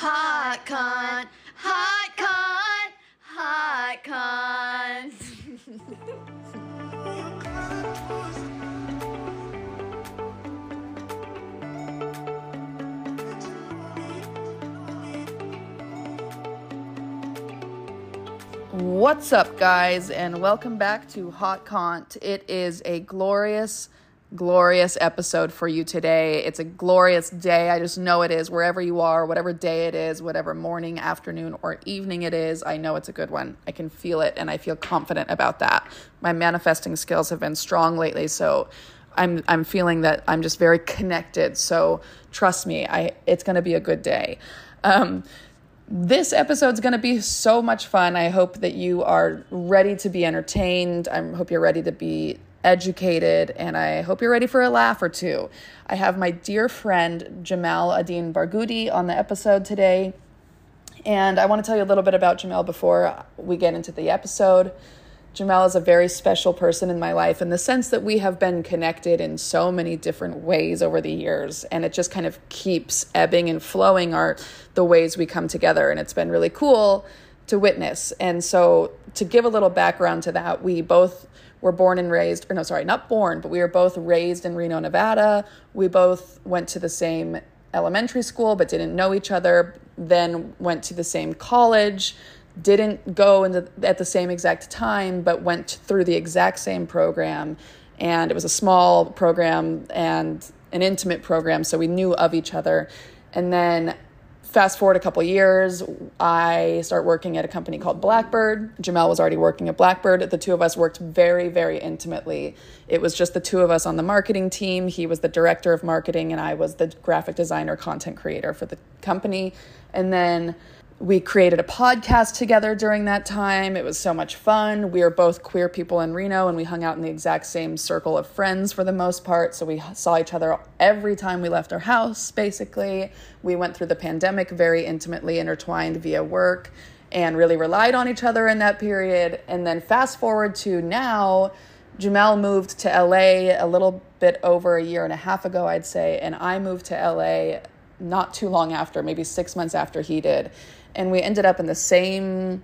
Hot con, hot con, hot con. What's up, guys, and welcome back to Hot Cont. It is a glorious, glorious episode for you today. It's a glorious day. I just know it is, wherever you are, whatever day it is, whatever morning, afternoon, or evening it is. I know it's a good one. I can feel it, and I feel confident about that. My manifesting skills have been strong lately, so I'm I'm feeling that I'm just very connected. So trust me, I it's going to be a good day. Um, this episode's going to be so much fun. I hope that you are ready to be entertained. I hope you're ready to be educated, and I hope you're ready for a laugh or two. I have my dear friend JamalEdeen Barghouti on the episode today, and I want to tell you a little bit about Jamal before we get into the episode. Jamal is a very special person in my life in the sense that we have been connected in so many different ways over the years and it just kind of keeps ebbing and flowing our the ways we come together and it's been really cool to witness. And so to give a little background to that, we both were born and raised or no sorry, not born, but we were both raised in Reno, Nevada. We both went to the same elementary school but didn't know each other, then went to the same college didn't go into, at the same exact time, but went through the exact same program. And it was a small program and an intimate program, so we knew of each other. And then fast forward a couple years, I start working at a company called Blackbird. Jamal was already working at Blackbird. The two of us worked very, very intimately. It was just the two of us on the marketing team. He was the director of marketing, and I was the graphic designer, content creator for the company. And then we created a podcast together during that time. It was so much fun. We are both queer people in Reno and we hung out in the exact same circle of friends for the most part. So we saw each other every time we left our house, basically. We went through the pandemic very intimately intertwined via work and really relied on each other in that period. And then fast forward to now, Jamal moved to LA a little bit over a year and a half ago, I'd say, and I moved to LA not too long after, maybe six months after he did and we ended up in the same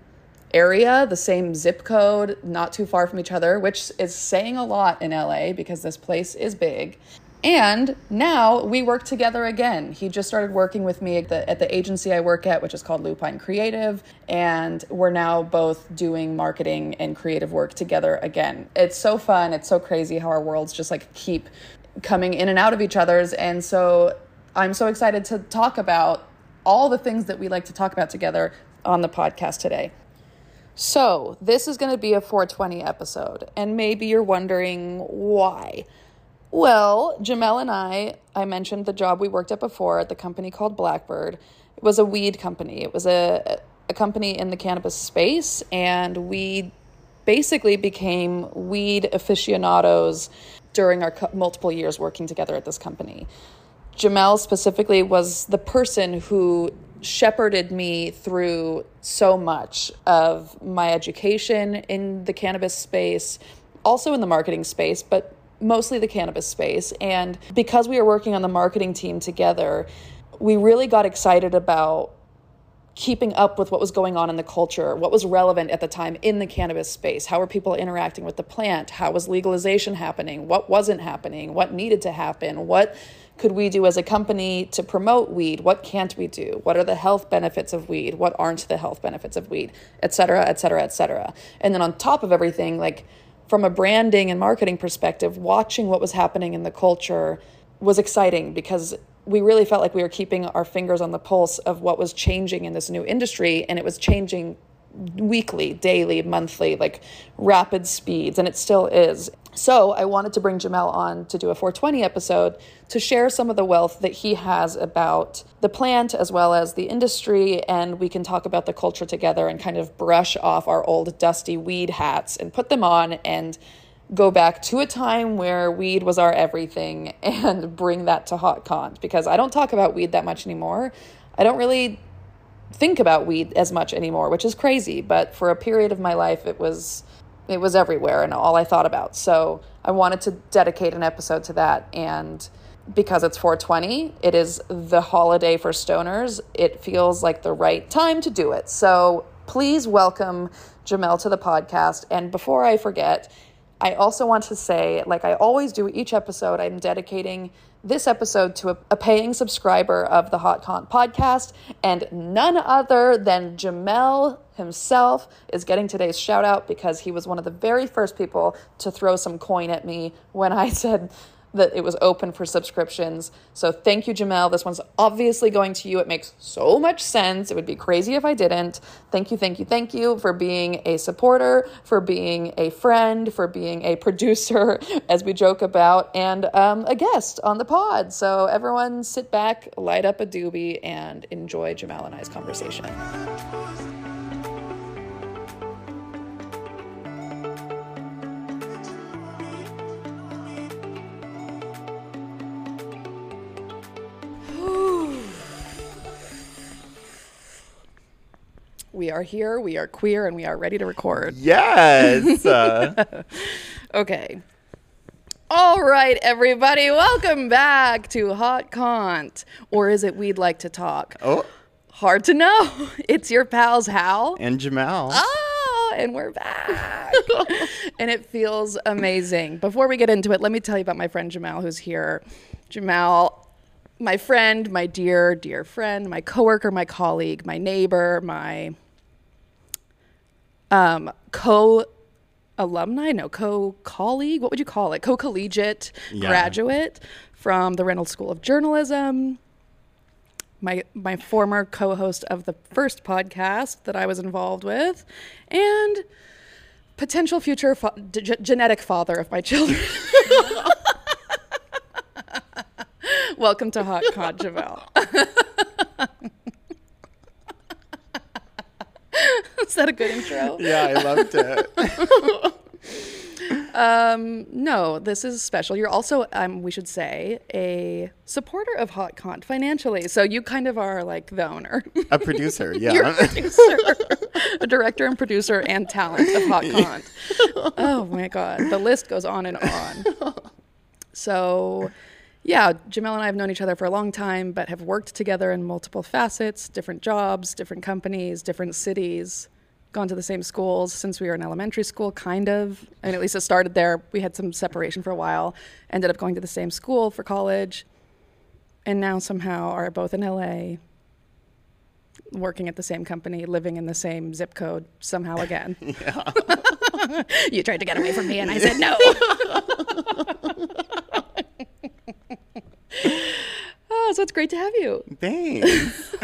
area, the same zip code, not too far from each other, which is saying a lot in LA because this place is big. And now we work together again. He just started working with me at the, at the agency I work at, which is called Lupine Creative. And we're now both doing marketing and creative work together again. It's so fun. It's so crazy how our worlds just like keep coming in and out of each other's. And so I'm so excited to talk about all the things that we like to talk about together on the podcast today. So, this is going to be a 420 episode, and maybe you're wondering why. Well, Jamal and I, I mentioned the job we worked at before at the company called Blackbird. It was a weed company. It was a, a company in the cannabis space, and we basically became weed aficionados during our multiple years working together at this company. Jamal specifically was the person who shepherded me through so much of my education in the cannabis space, also in the marketing space, but mostly the cannabis space. And because we were working on the marketing team together, we really got excited about keeping up with what was going on in the culture, what was relevant at the time in the cannabis space. How were people interacting with the plant? How was legalization happening? What wasn't happening? What needed to happen? What could we do as a company to promote weed? What can't we do? What are the health benefits of weed? What aren't the health benefits of weed? Et cetera, et cetera, et cetera. And then on top of everything, like from a branding and marketing perspective, watching what was happening in the culture was exciting because we really felt like we were keeping our fingers on the pulse of what was changing in this new industry and it was changing weekly, daily, monthly, like rapid speeds, and it still is. So I wanted to bring Jamal on to do a 420 episode to share some of the wealth that he has about the plant as well as the industry, and we can talk about the culture together and kind of brush off our old dusty weed hats and put them on and go back to a time where weed was our everything and bring that to hot con because I don't talk about weed that much anymore. I don't really think about weed as much anymore, which is crazy, but for a period of my life it was it was everywhere and all I thought about. So I wanted to dedicate an episode to that and because it's 420, it is the holiday for stoners. It feels like the right time to do it. So please welcome Jamal to the podcast. And before I forget, I also want to say, like I always do each episode, I'm dedicating this episode to a, a paying subscriber of the Hot Cont podcast, and none other than Jamal himself is getting today's shout out because he was one of the very first people to throw some coin at me when I said that it was open for subscriptions. So thank you, Jamal. This one's obviously going to you. It makes so much sense. It would be crazy if I didn't. Thank you, thank you, thank you for being a supporter, for being a friend, for being a producer, as we joke about, and um, a guest on the pod. So everyone sit back, light up a doobie, and enjoy Jamal and I's conversation. We are here, we are queer, and we are ready to record. Yes. Uh, Okay. All right, everybody, welcome back to Hot Cont. Or is it Weed Like to Talk? oh, Hard to know. It's your pals, Hal. and Jamal. Oh, and we're back. and it feels amazing. Before we get into it, let me tell you about my friend Jamal who's here. Jamal, my friend, my dear, dear friend, my coworker, my colleague, my neighbor, my um, co alumni, no, co colleague, what would you call it? Co collegiate Yeah. graduate from the Reynolds School of Journalism. My, my former co-host of the first podcast that I was involved with, and potential future fa- ge- genetic father of my children. Welcome to Hot Cod, Is that a good intro? Yeah, I loved it. Um, no, this is special. You're also, um, we should say, a supporter of Hot Cont financially. So you kind of are like the owner. A producer, You're a yeah. producer, a director and producer and talent of Hot Cont. Oh my God. The list goes on and on. So, yeah, Jamal and I have known each other for a long time, but have worked together in multiple facets, different jobs, different companies, different cities, gone to the same schools since we were in elementary school, kind of. I mean, at least it started there. We had some separation for a while, ended up going to the same school for college, and now somehow are both in LA, working at the same company, living in the same zip code somehow again. you tried to get away from me, and I said no. oh, so it's great to have you. Thanks.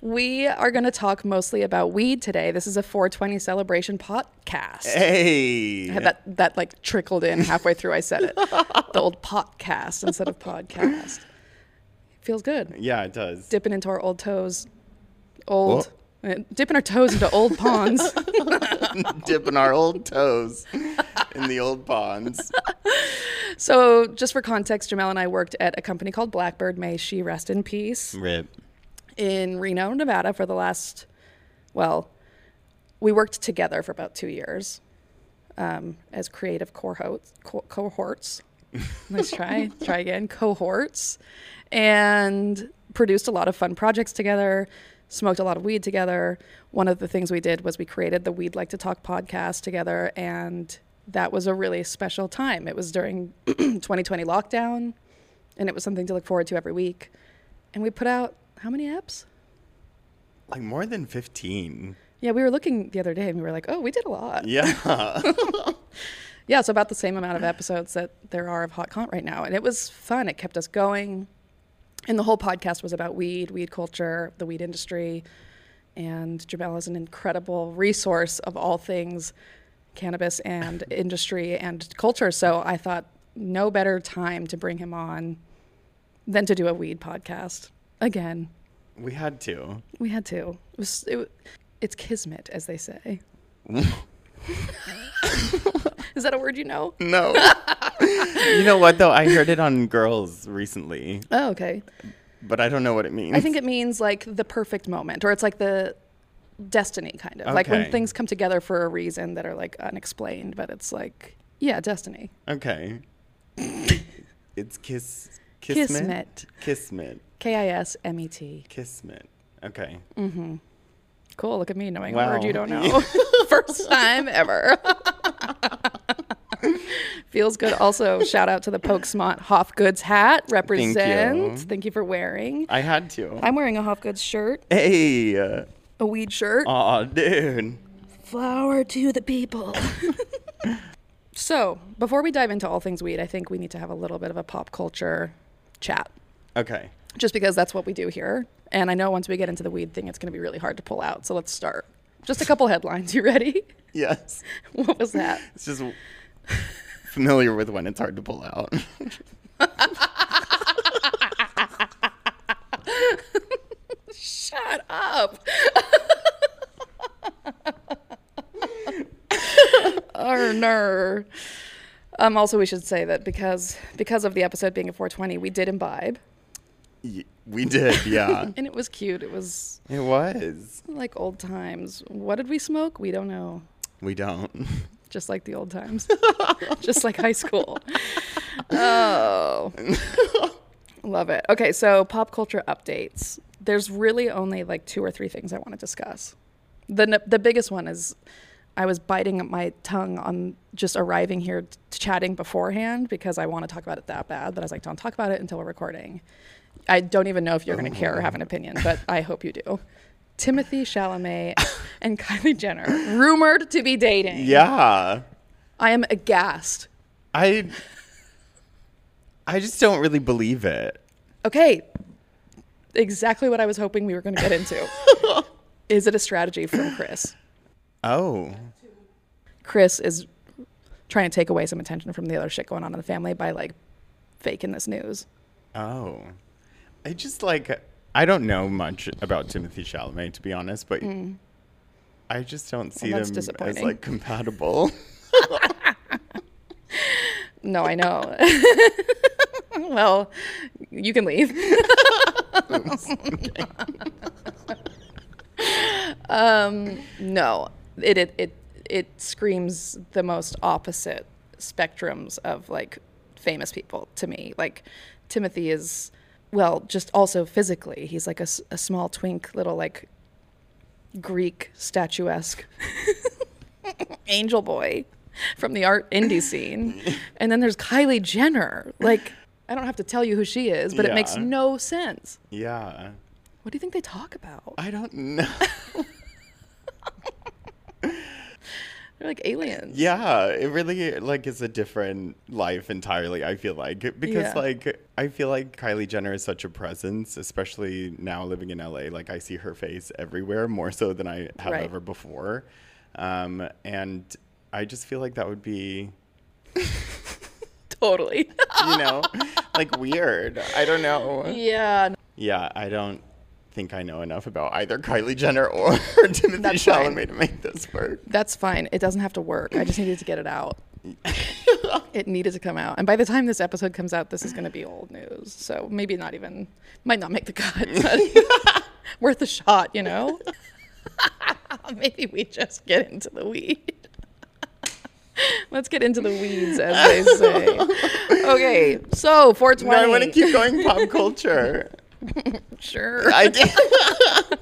We are going to talk mostly about weed today. This is a 420 celebration podcast. Hey. Had that that like trickled in halfway through. I said it. the old podcast instead of podcast. Feels good. Yeah, it does. Dipping into our old toes, old, uh, dipping our toes into old ponds. Dipping our old toes in the old ponds. so, just for context, Jamal and I worked at a company called Blackbird. May she rest in peace. Rip. In Reno, Nevada for the last, well, we worked together for about two years um, as creative cohorts. Co- cohorts. Let's try, try again. Cohorts. And produced a lot of fun projects together, smoked a lot of weed together. One of the things we did was we created the Weed Like to Talk podcast together. And that was a really special time. It was during 2020 lockdown, and it was something to look forward to every week. And we put out how many apps? Like more than 15. Yeah, we were looking the other day and we were like, oh, we did a lot. Yeah. Yeah, it's about the same amount of episodes that there are of Hot Cont right now. And it was fun. It kept us going. And the whole podcast was about weed, weed culture, the weed industry. And Jamal is an incredible resource of all things cannabis and industry and culture. So I thought no better time to bring him on than to do a weed podcast. Again, we had to. we had to. It was, it, it's kismet, as they say. Is that a word you know? No. you know what though? I heard it on girls recently, Oh, okay. but I don't know what it means. I think it means like the perfect moment, or it's like the destiny kind of like when things come together for a reason that are like unexplained, but it's like yeah, destiny. Okay. It's kiss. Kismet. Kismet. Kismet. K I S M E T. Kismet. Okay. Mhm. Cool. Look at me knowing a word you don't know. First time ever. Feels good. Also, shout out to the Pokesmont Hofgoods hat. Represent. Thank you, Thank you. for wearing. I had to. I'm wearing a Hofgoods shirt, hey. Uh, a weed shirt. Aw, dude. Flower to the people. so, before we dive into all things weed, I think we need to have a little bit of a pop culture chat. Okay. Just because that's what we do here. And I know once we get into the weed thing, it's going to be really hard to pull out. So let's start. Just a couple headlines. You ready? Yes. What was that? It's just familiar with when it's hard to pull out. Shut up. Arner. Um, also, we should say that because because of the episode being a 420, we did imbibe, we did, yeah. and it was cute. It was it was. like old times. What did we smoke? We don't know. We don't. Just like the old times, just like high school. Oh, love it. Okay, so pop culture updates. There's really only like two or three things I want to discuss. The n- the biggest one is I was biting my tongue on just arriving here t- chatting beforehand because I want to talk about it that bad. But I was like, don't talk about it until we're recording. I don't even know if you're going to care or have an oh. opinion, but I hope you do. Timothee Chalamet and Kylie Jenner rumored to be dating. yeah. I am aghast. I I just don't really believe it. Okay, exactly what I was hoping we were going to get into. is it a strategy from Kris? Oh. Kris is trying to take away some attention from the other shit going on in the family by like faking this news. Oh. I just like I don't know much about Timothee Chalamet to be honest, but I just don't see that's them as like compatible. No, I know. well, you can leave. um, no, it, it it it screams the most opposite spectrums of like famous people to me. Like Timothee is, well, just also physically, he's like a, a small twink, little like Greek statuesque angel boy from the art indie scene. And then there's Kylie Jenner. Like, I don't have to tell you who she is, but it makes no sense. yeah. What do you think they talk about? I don't know. They're like aliens. Yeah, it really like is a different life entirely. I feel like because Yeah. like I feel like Kylie Jenner is such a presence, especially now living in LA. Like I see her face everywhere more so than I have Right. ever before, um, and I just feel like that would be Totally. you know like weird. I don't know. yeah. Yeah, I don't think I know enough about either Kylie Jenner or Timothee That's fine. To make this work. That's fine. It doesn't have to work. I just needed to get it out. it needed to come out. And by the time this episode comes out, this is going to be old news. So maybe not even, might not make the cut, but worth a shot, you know? maybe we just get into the weed. Let's get into the weeds, as they say. Okay, so 420. No, I want to keep going pop culture. Sure. I did.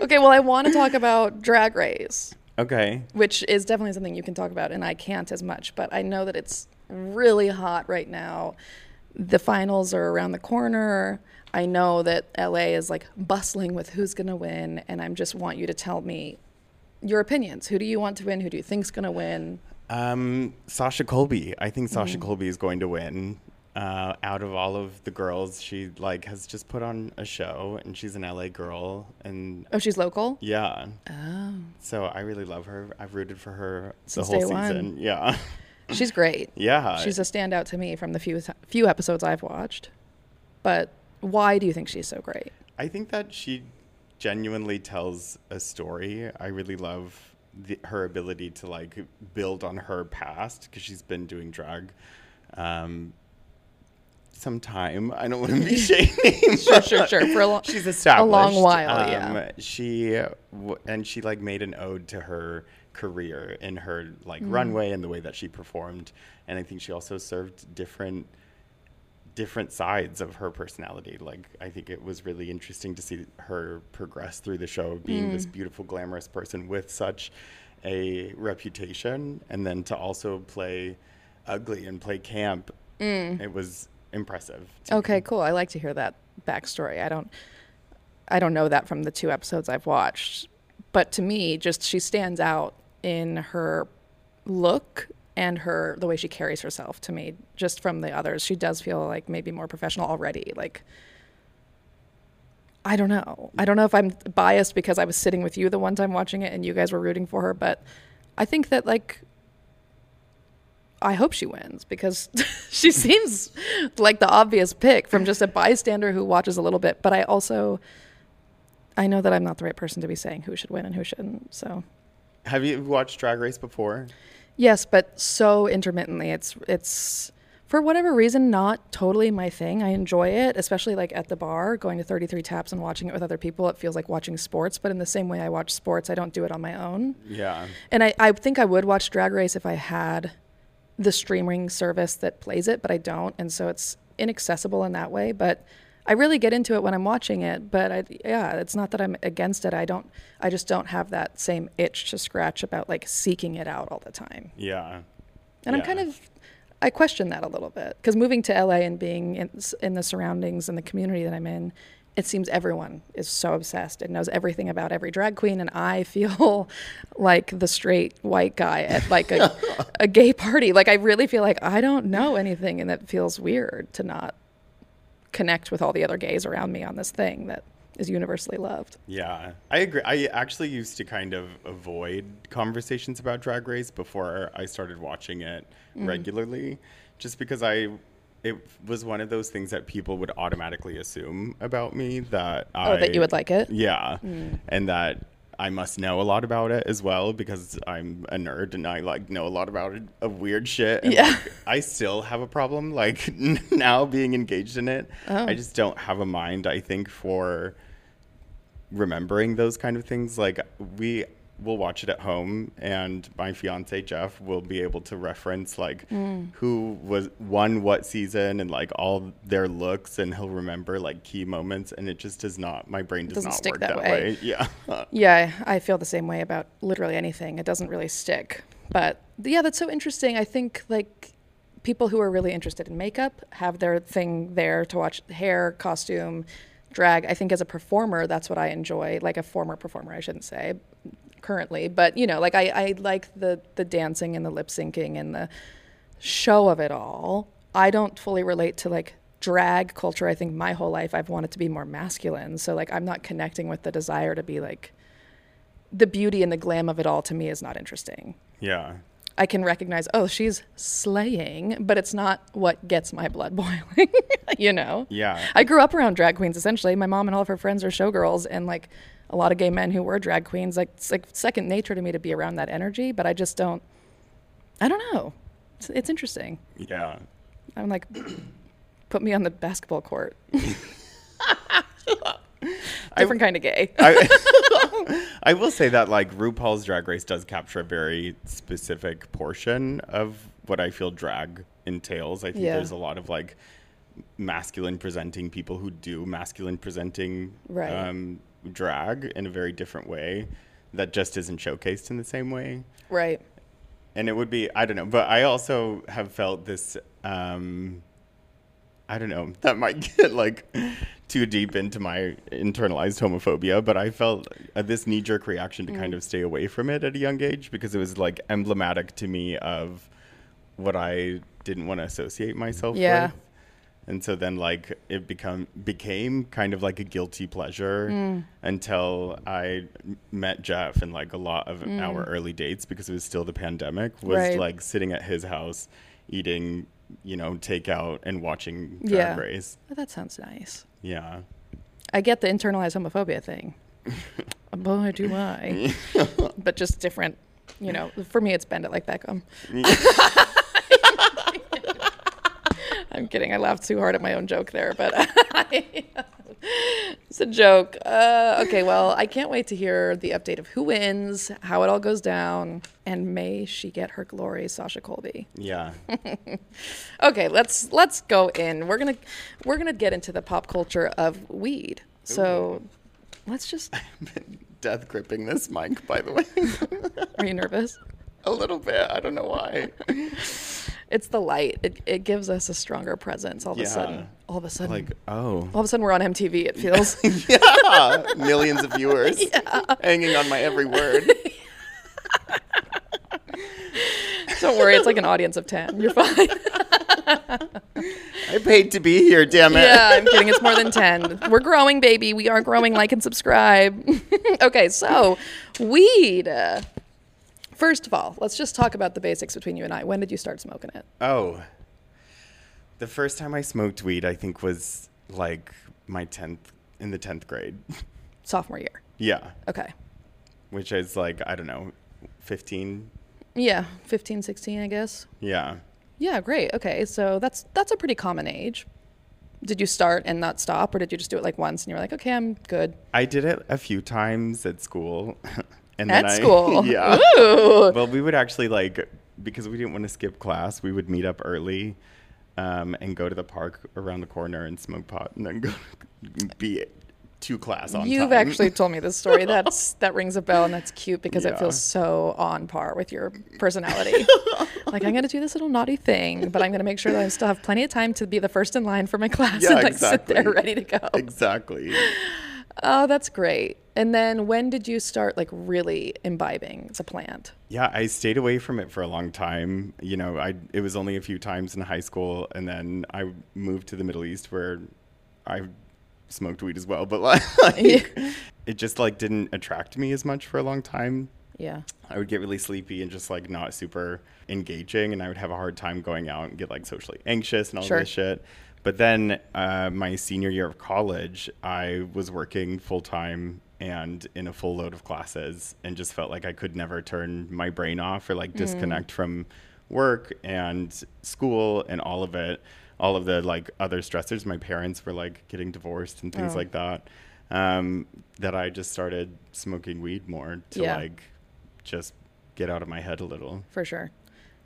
Okay, well, I want to talk about Drag Race. Okay. which is definitely something you can talk about, and I can't as much, but I know that it's really hot right now. The finals are around the corner. I know that LA is like bustling with who's going to win, and I just want you to tell me your opinions. Who do you want to win? Who do you think's going to win? Um, Sasha Colby. I think Sasha Mm-hmm. Colby is going to win. Uh, out of all of the girls, she like has just put on a show, and she's an LA girl, and Oh, she's local. yeah. Oh, So I really love her. I've rooted for her Since the whole day one. season. Yeah. she's great. yeah. She's a standout to me from the few few episodes I've watched. But why do you think she's so great? I think that she genuinely tells a story. I really love the, her ability to like build on her past because she's been doing drag um, some time. I don't want to be shaming. Sure, sure, sure. For a long, She's established. For a long while, Um, yeah. She w- and she like made an ode to her career in her like Mm. runway and the way that she performed and i think she also served different different sides of her personality like i think it was really interesting to see her progress through the show being Mm. this beautiful glamorous person with such a reputation and then to also play ugly and play camp it was impressive. Okay, me. cool. I like to hear that backstory. I don't I don't know that from the two episodes I've watched. But to me, just she stands out in her look and her the way she carries herself to me just from the others. She does feel like maybe more professional already. Like I don't know. I don't know if I'm biased because I was sitting with you the one time watching it and you guys were rooting for her, but I think that like I hope she wins because she seems like the obvious pick from just a bystander who watches a little bit. But I also, I know that I'm not the right person to be saying who should win and who shouldn't. So have you watched drag race before yes, but so intermittently. It's it's for whatever reason not totally my thing. I enjoy it, especially like at the bar, going to 33 taps and watching it with other people. It feels like watching sports, but in the same way I watch sports, I don't do it on my own. yeah And I, I think I would watch Drag Race if I had the streaming service that plays it, but I don't. And so it's inaccessible in that way. But I really get into it when I'm watching it. But I, yeah, it's not that I'm against it. I don't, I just don't have that same itch to scratch about like seeking it out all the time. yeah And I'm kind of, I question that a little bit because moving to LA and being in, in the surroundings and the community that I'm in, it seems everyone is so obsessed and knows everything about every drag queen. And I feel like the straight white guy at like a, a gay party. Like I really feel like I don't know anything and it feels weird to not connect with all the other gays around me on this thing that is universally loved. Yeah, I agree. I actually used to kind of avoid conversations about Drag Race before I started watching it Mm. regularly, just because I it was one of those things that people would automatically assume about me that Oh, I that you would like it? Yeah, hmm. and that I must know a lot about it as well because I'm a nerd and I like know a lot about it, of weird shit. And Yeah. like, I still have a problem like now being engaged in it. Oh. I just don't have a mind. I think for remembering those kind of things. Like we will watch it at home, and my fiance Jeff will be able to reference like Mm. who was won what season and like all their looks, and he'll remember like key moments. And it just does not. My brain does not stick work that that, way. way. Yeah. Yeah, I feel the same way about literally anything. It doesn't really stick. But yeah, that's so interesting. I think like people who are really interested in makeup have their thing there to watch hair, costume, drag. I think as a performer, that's what I enjoy. Like a former performer, I shouldn't say currently, but you know, like I, I like the the dancing and the lip syncing and the show of it all. I don't fully relate to like drag culture. I think my whole life I've wanted to be more masculine. So like I'm not connecting with the desire to be like the beauty and the glam of it all to me is not interesting. yeah. I can recognize, oh, she's slaying, but it's not what gets my blood boiling, you know? Yeah. I grew up around drag queens essentially. My mom and all of her friends are showgirls and like a lot of gay men who were drag queens. Like it's like second nature to me to be around that energy, but I just don't I don't know. It's, it's interesting. Yeah. I'm like put me on the basketball court. Different kind of gay. I, I will say that like RuPaul's Drag Race does capture a very specific portion of what I feel drag entails. I think Yeah. there's a lot of like masculine presenting people who do masculine presenting Right. um, drag in a very different way that just isn't showcased in the same way. right. And it would be I don't know, but I also have felt this. Um, I don't know. That might get like too deep into my internalized homophobia, but I felt uh, this knee jerk reaction to Mm. kind of stay away from it at a young age because it was like emblematic to me of what I didn't want to associate myself Yeah. with. And so then like it become became kind of like a guilty pleasure Mm. until I met Jeff and like a lot of our early dates because it was still the pandemic was Mm. Right. like sitting at his house eating, you know, takeout and watching Drag Yeah. Race. Oh, that sounds nice. Yeah. I get the internalized homophobia thing. Boy, do I. but just different. You know, for me, it's bend it like Beckham. I'm kidding. I laughed too hard at my own joke there, but It's a joke. Uh, okay, well, I can't wait to hear the update of who wins, how it all goes down, and may she get her glory, Sasha Colby. Yeah. Okay, let's let's go in. We're gonna we're gonna get into the pop culture of weed. So let's just. I'm death gripping this mic, by the way. Are you nervous? A little bit. I don't know why. It's the light. It, it gives us a stronger presence. All of Yeah. a sudden, all of a sudden, Like, oh. all of a sudden, we're on MTV. It feels. yeah. Millions of viewers yeah. hanging on my every word. Don't worry, it's like an audience of ten. You're fine. I paid to be here, damn it. yeah, I'm kidding. It's more than 10. We're growing, baby. We are growing. Like and subscribe. okay, so weed. First of all, let's just talk about the basics between you and I. When did you start smoking it? Oh. The first time I smoked weed, I think, was like my 10th, in the 10th grade. Sophomore year. yeah. Okay. Which is like, I don't know, 15. Yeah, 15, 16, I guess. Yeah. Yeah, great. Okay, so that's that's a pretty common age. Did you start and not stop, or did you just do it like once and you were like, okay, I'm good? I did it a few times at school. and At I, school. yeah. Ooh. Well, we would actually like because we didn't want to skip class. We would meet up early, um, and go to the park around the corner and smoke pot, and then go be to class on You've time. actually told me this story. That's that rings a bell, and that's cute because it feels so on par with your personality. like I'm gonna do this little naughty thing, but I'm gonna make sure that I still have plenty of time to be the first in line for my class Yeah, and like sit there ready to go. exactly. Oh, that's great. And then when did you start like really imbibing as a plant? Yeah, I stayed away from it for a long time. You know, I it was only a few times in high school, and then I moved to the Middle East where I smoked weed as well. But like, it just like didn't attract me as much for a long time. Yeah. I would get really sleepy and just like not super engaging, and I would have a hard time going out and get like socially anxious and all Sure. this shit. But then uh, my senior year of college, I was working full time and in a full load of classes, and just felt like I could never turn my brain off or like disconnect from work and school and all of it, all of the like other stressors. My parents were like getting divorced and things Oh. like that. Um, that I just started smoking weed more to Yeah. like just get out of my head a little. For sure.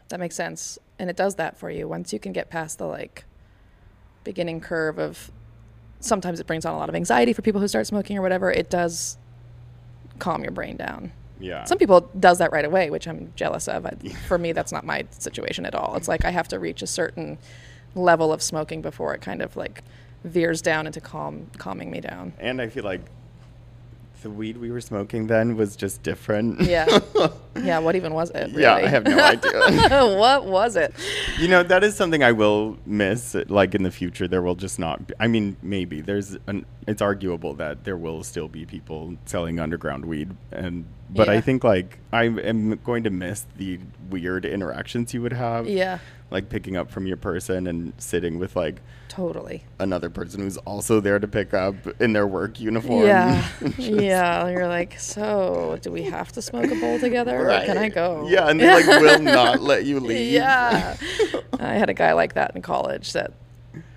That makes sense. And it does that for you. Once you can get past the like beginning curve of sometimes it brings on a lot of anxiety for people who start smoking or whatever, it does calm your brain down. Yeah. Some people does that right away, which I'm jealous of. I, for me, that's not my situation at all. It's like I have to reach a certain level of smoking before it kind of like veers down into calm, calming me down. and I feel like the weed we were smoking then was just different. Yeah, yeah. What even was it? Really? Yeah, I have no idea. what was it? you know, that is something I will miss. Like in the future, there will just not. Be, I mean, maybe there's an. It's arguable that there will still be people selling underground weed, and but Yeah. I think like I am going to miss the weird interactions you would have. Yeah, Like picking up from your person and sitting with like totally. another person who's also there to pick up in their work uniform. Yeah, yeah. You're like, so do we have to smoke a bowl together, or can I go? Yeah, and they like will not let you leave. Yeah. I had a guy like that in college that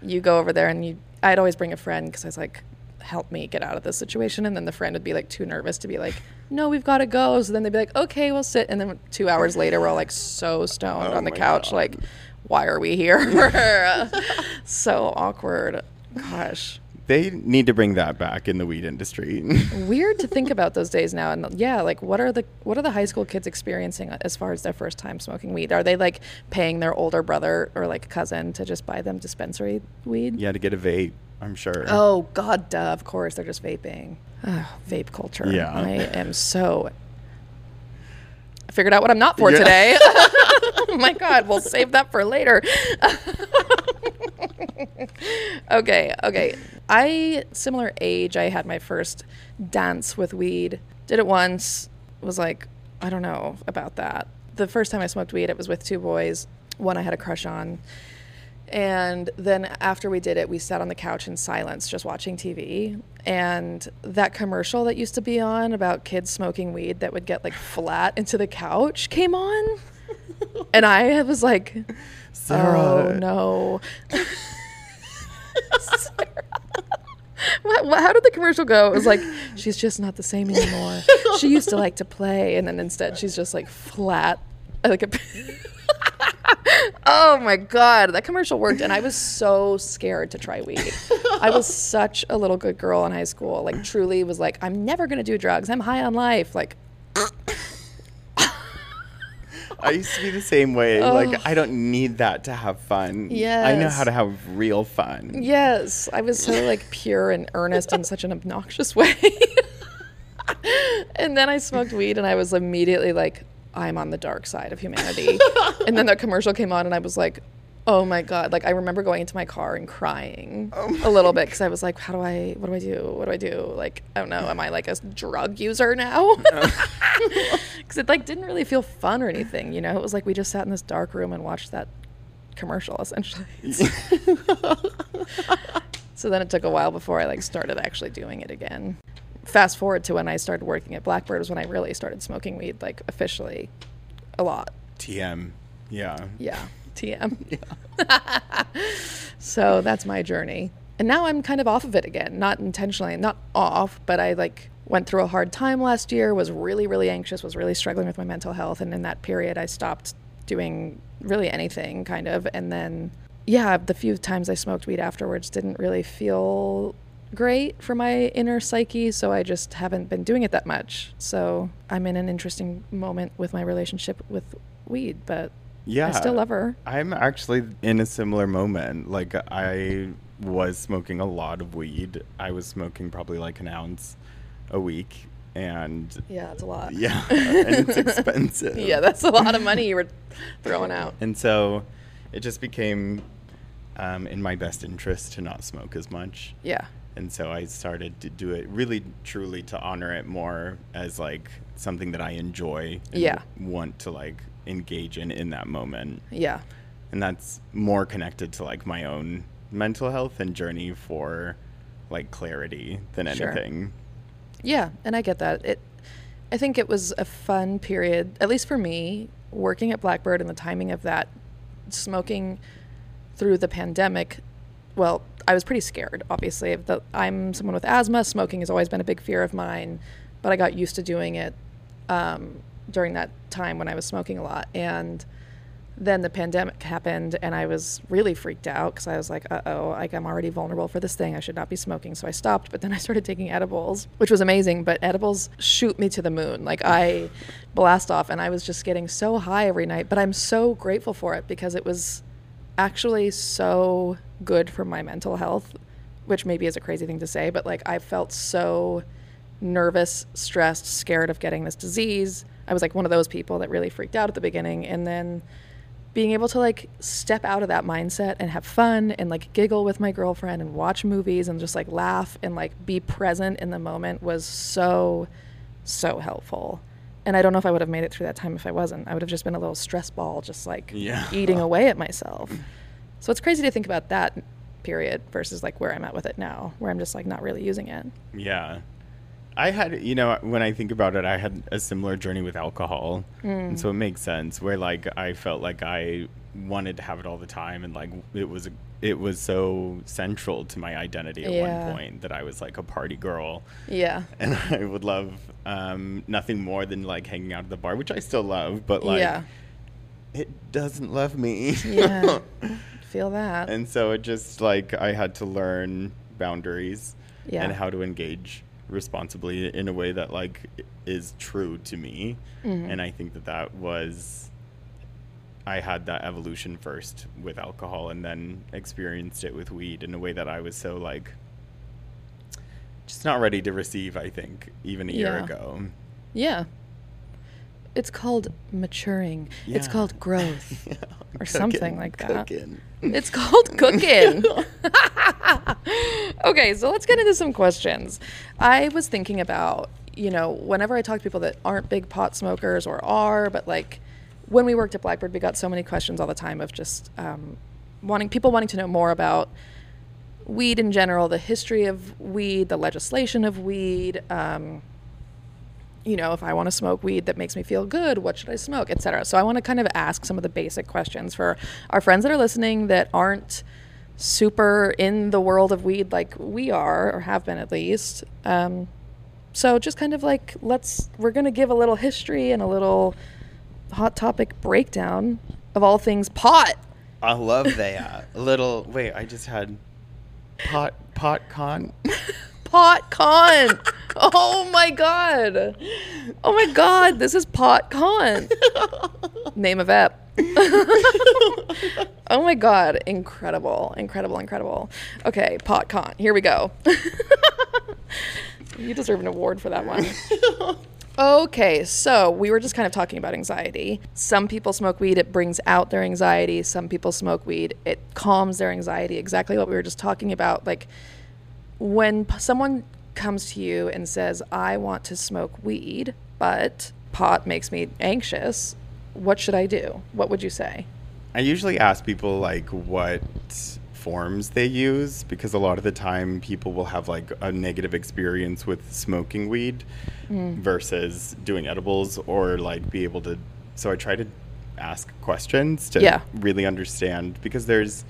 you go over there and you, I'd always bring a friend because I was like, help me get out of this situation. And then the friend would be like too nervous to be like, no, we've got to go. So then they'd be like, okay, we'll sit. And then two hours later, we're all like so stoned Oh on the couch, God. like, why are we here? so awkward. Gosh. They need to bring that back in the weed industry. weird to think about those days now and yeah like what are the what are the high school kids experiencing as far as their first time smoking weed are they like paying their older brother or like cousin to just buy them dispensary weed yeah, to get a vape, I'm sure. oh god duh, of course they're just vaping Ugh, vape culture Yeah. i am so i figured out what i'm not for today oh my god we'll save that for later okay, okay. I similar age. I had my first dance with weed. Did it once. Was like, I don't know about that. The first time I smoked weed, it was with two boys. One I had a crush on. And then after we did it, we sat on the couch in silence, just watching TV. And that commercial that used to be on about kids smoking weed that would get like flat into the couch came on. And I was like, Oh Sarah. no. what, what, how did the commercial go? It was like, she's just not the same anymore. She used to like to play, and then instead she's just like flat, like a. oh my god, that commercial worked, and I was so scared to try weed. I was such a little good girl in high school. Like, truly was like, I'm never gonna do drugs. I'm high on life. Like, I used to be the same way. Oh. Like I don't need that to have fun. I know how to have real fun. Yes, I was so like pure and earnest in such an obnoxious way. and then I smoked weed and I was immediately like, I'm on the dark side of humanity. and then the commercial came on and I was like, oh my God. Like I remember going into my car and crying oh a little bit because I was like, how do I, what do I do? What do I do? Like, I don't know. Am I like a drug user now? Because it like didn't really feel fun or anything, you know? It was like we just sat in this dark room and watched that commercial essentially. So then it took a while before I like started actually doing it again. Fast forward to when I started working at Blackbird was when I really started smoking weed like officially a lot. TM. Yeah. Yeah. TM. so that's my journey. And now I'm kind of off of it again, not intentionally, not off, but I like went through a hard time last year, was really really anxious, was really struggling with my mental health and in that period I stopped doing really anything kind of and then yeah, the few times I smoked weed afterwards didn't really feel great for my inner psyche, so I just haven't been doing it that much. So I'm in an interesting moment with my relationship with weed, but Yeah. I still love her. I'm actually in a similar moment. Like I was smoking a lot of weed. I was smoking probably like an ounce a week and Yeah, it's a lot. yeah, and it's expensive. yeah, that's a lot of money you were throwing out. And so it just became um, in my best interest to not smoke as much. Yeah. And so I started to do it really truly to honor it more as like something that I enjoy and Yeah. want to like engage in in that moment. Yeah. And that's more connected to like my own mental health and journey for like clarity than Sure. anything. Yeah, and I get that. It I think it was a fun period, at least for me, working at Blackbird and the timing of that smoking through the pandemic. Well, I was pretty scared, obviously. The, I'm someone with asthma. Smoking has always been a big fear of mine, but I got used to doing it um, during that time when I was smoking a lot. And then the pandemic happened and I was really freaked out because I was like, uh oh, like I'm already vulnerable for this thing. I should not be smoking. So I stopped, but then I started taking edibles, which was amazing. But edibles shoot me to the moon. Like I blast off and I was just getting so high every night. But I'm so grateful for it because it was actually so good for my mental health, which maybe is a crazy thing to say, but like I felt so nervous, stressed, scared of getting this disease. I was like one of those people that really freaked out at the beginning. And then being able to like step out of that mindset and have fun and like giggle with my girlfriend and watch movies and just like laugh and like be present in the moment was so, so helpful. And I don't know if I would have made it through that time if I wasn't. I would have just been a little stress ball, just like Yeah. eating away at myself. So it's crazy to think about that period versus like where I'm at with it now, where I'm just like not really using it. Yeah. I had, you know, when I think about it, I had a similar journey with alcohol. And so it makes sense where like I felt like I wanted to have it all the time and like it was it was so central to my identity at Yeah. one point that I was like a party girl Yeah. and I would love um, nothing more than like hanging out at the bar, which I still love, but like yeah. it doesn't love me. Yeah. Feel that. and so it just like I had to learn boundaries Yeah. and how to engage responsibly in a way that like is true to me. Mm-hmm. And I think that that was I had that evolution first with alcohol and then experienced it with weed in a way that I was so like just not ready to receive, I think, even a year Yeah. ago. Yeah. It's called maturing. It's called growth. Yeah, Or something like that. cooking. It's called cooking. okay, so let's get into some questions. I was thinking about, you know, whenever I talk to people that aren't big pot smokers or are, but like when we worked at Blackbird, we got so many questions all the time of just um, wanting people wanting to know more about weed in general, the history of weed, the legislation of weed. Um, you know, if I want to smoke weed that makes me feel good, what should I smoke, etc. So I want to kind of ask some of the basic questions for our friends that are listening that aren't super in the world of weed like we are, or have been at least. Um, so just kind of like let's we're gonna give a little history and a little hot topic breakdown of all things pot. I love that. A little. Wait, I just had pot pot con. Pot con. oh my god. Oh my god, this is pot con. Name of app. oh my god, incredible, incredible, incredible. Okay, pot con. Here we go. you deserve an award for that one. Okay, so we were just kind of talking about anxiety. Some people smoke weed, it brings out their anxiety. Some people smoke weed, it calms their anxiety. Exactly what we were just talking about. Like when p- someone comes to you and says, I want to smoke weed, but pot makes me anxious, what should I do? What would you say? I usually ask people like what forms they use because a lot of the time people will have like a negative experience with smoking weed mm. versus doing edibles or like be able to so I try to ask questions to Yeah. really understand because there's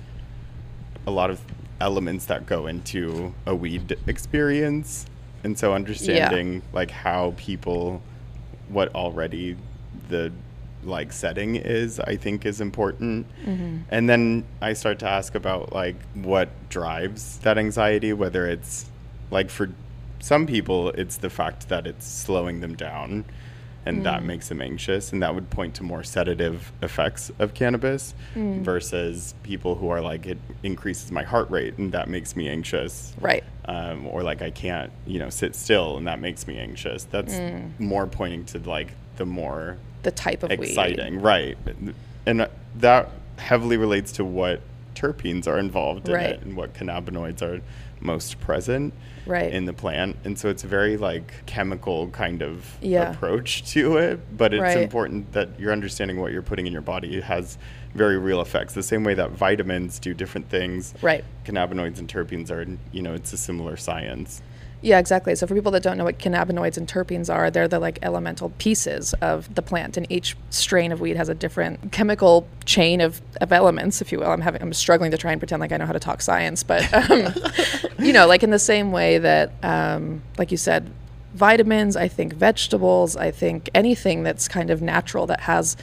a lot of elements that go into a weed experience. And so understanding like how people what already the like setting is i think is important. Mm-hmm. And then i start to ask about like what drives that anxiety whether it's like for some people it's the fact that it's slowing them down and that mm. makes them anxious and that would point to more sedative effects of cannabis mm. versus people who are like it increases my heart rate and that makes me anxious Right. um, or like I can't, you know, sit still and that makes me anxious. That's mm. more pointing to like the more The type of weed. exciting, right? And that heavily relates to what terpenes are involved in Right. it and what cannabinoids are most present Right. in the plant. And so it's a very like chemical kind of Yeah. approach to it, but it's Right. important that you're understanding what you're putting in your body. It has very real effects. The same way that vitamins do different things. Right. Cannabinoids and terpenes are, you know, it's a similar science. Yeah, exactly. So for people that don't know what cannabinoids and terpenes are, they're the like elemental pieces of the plant, and each strain of weed has a different chemical chain of, of elements, if you will. I'm having I'm struggling to try and pretend like I know how to talk science, but um, you know, like in the same way that, um, like you said, vitamins. I think vegetables. I think anything that's kind of natural that has,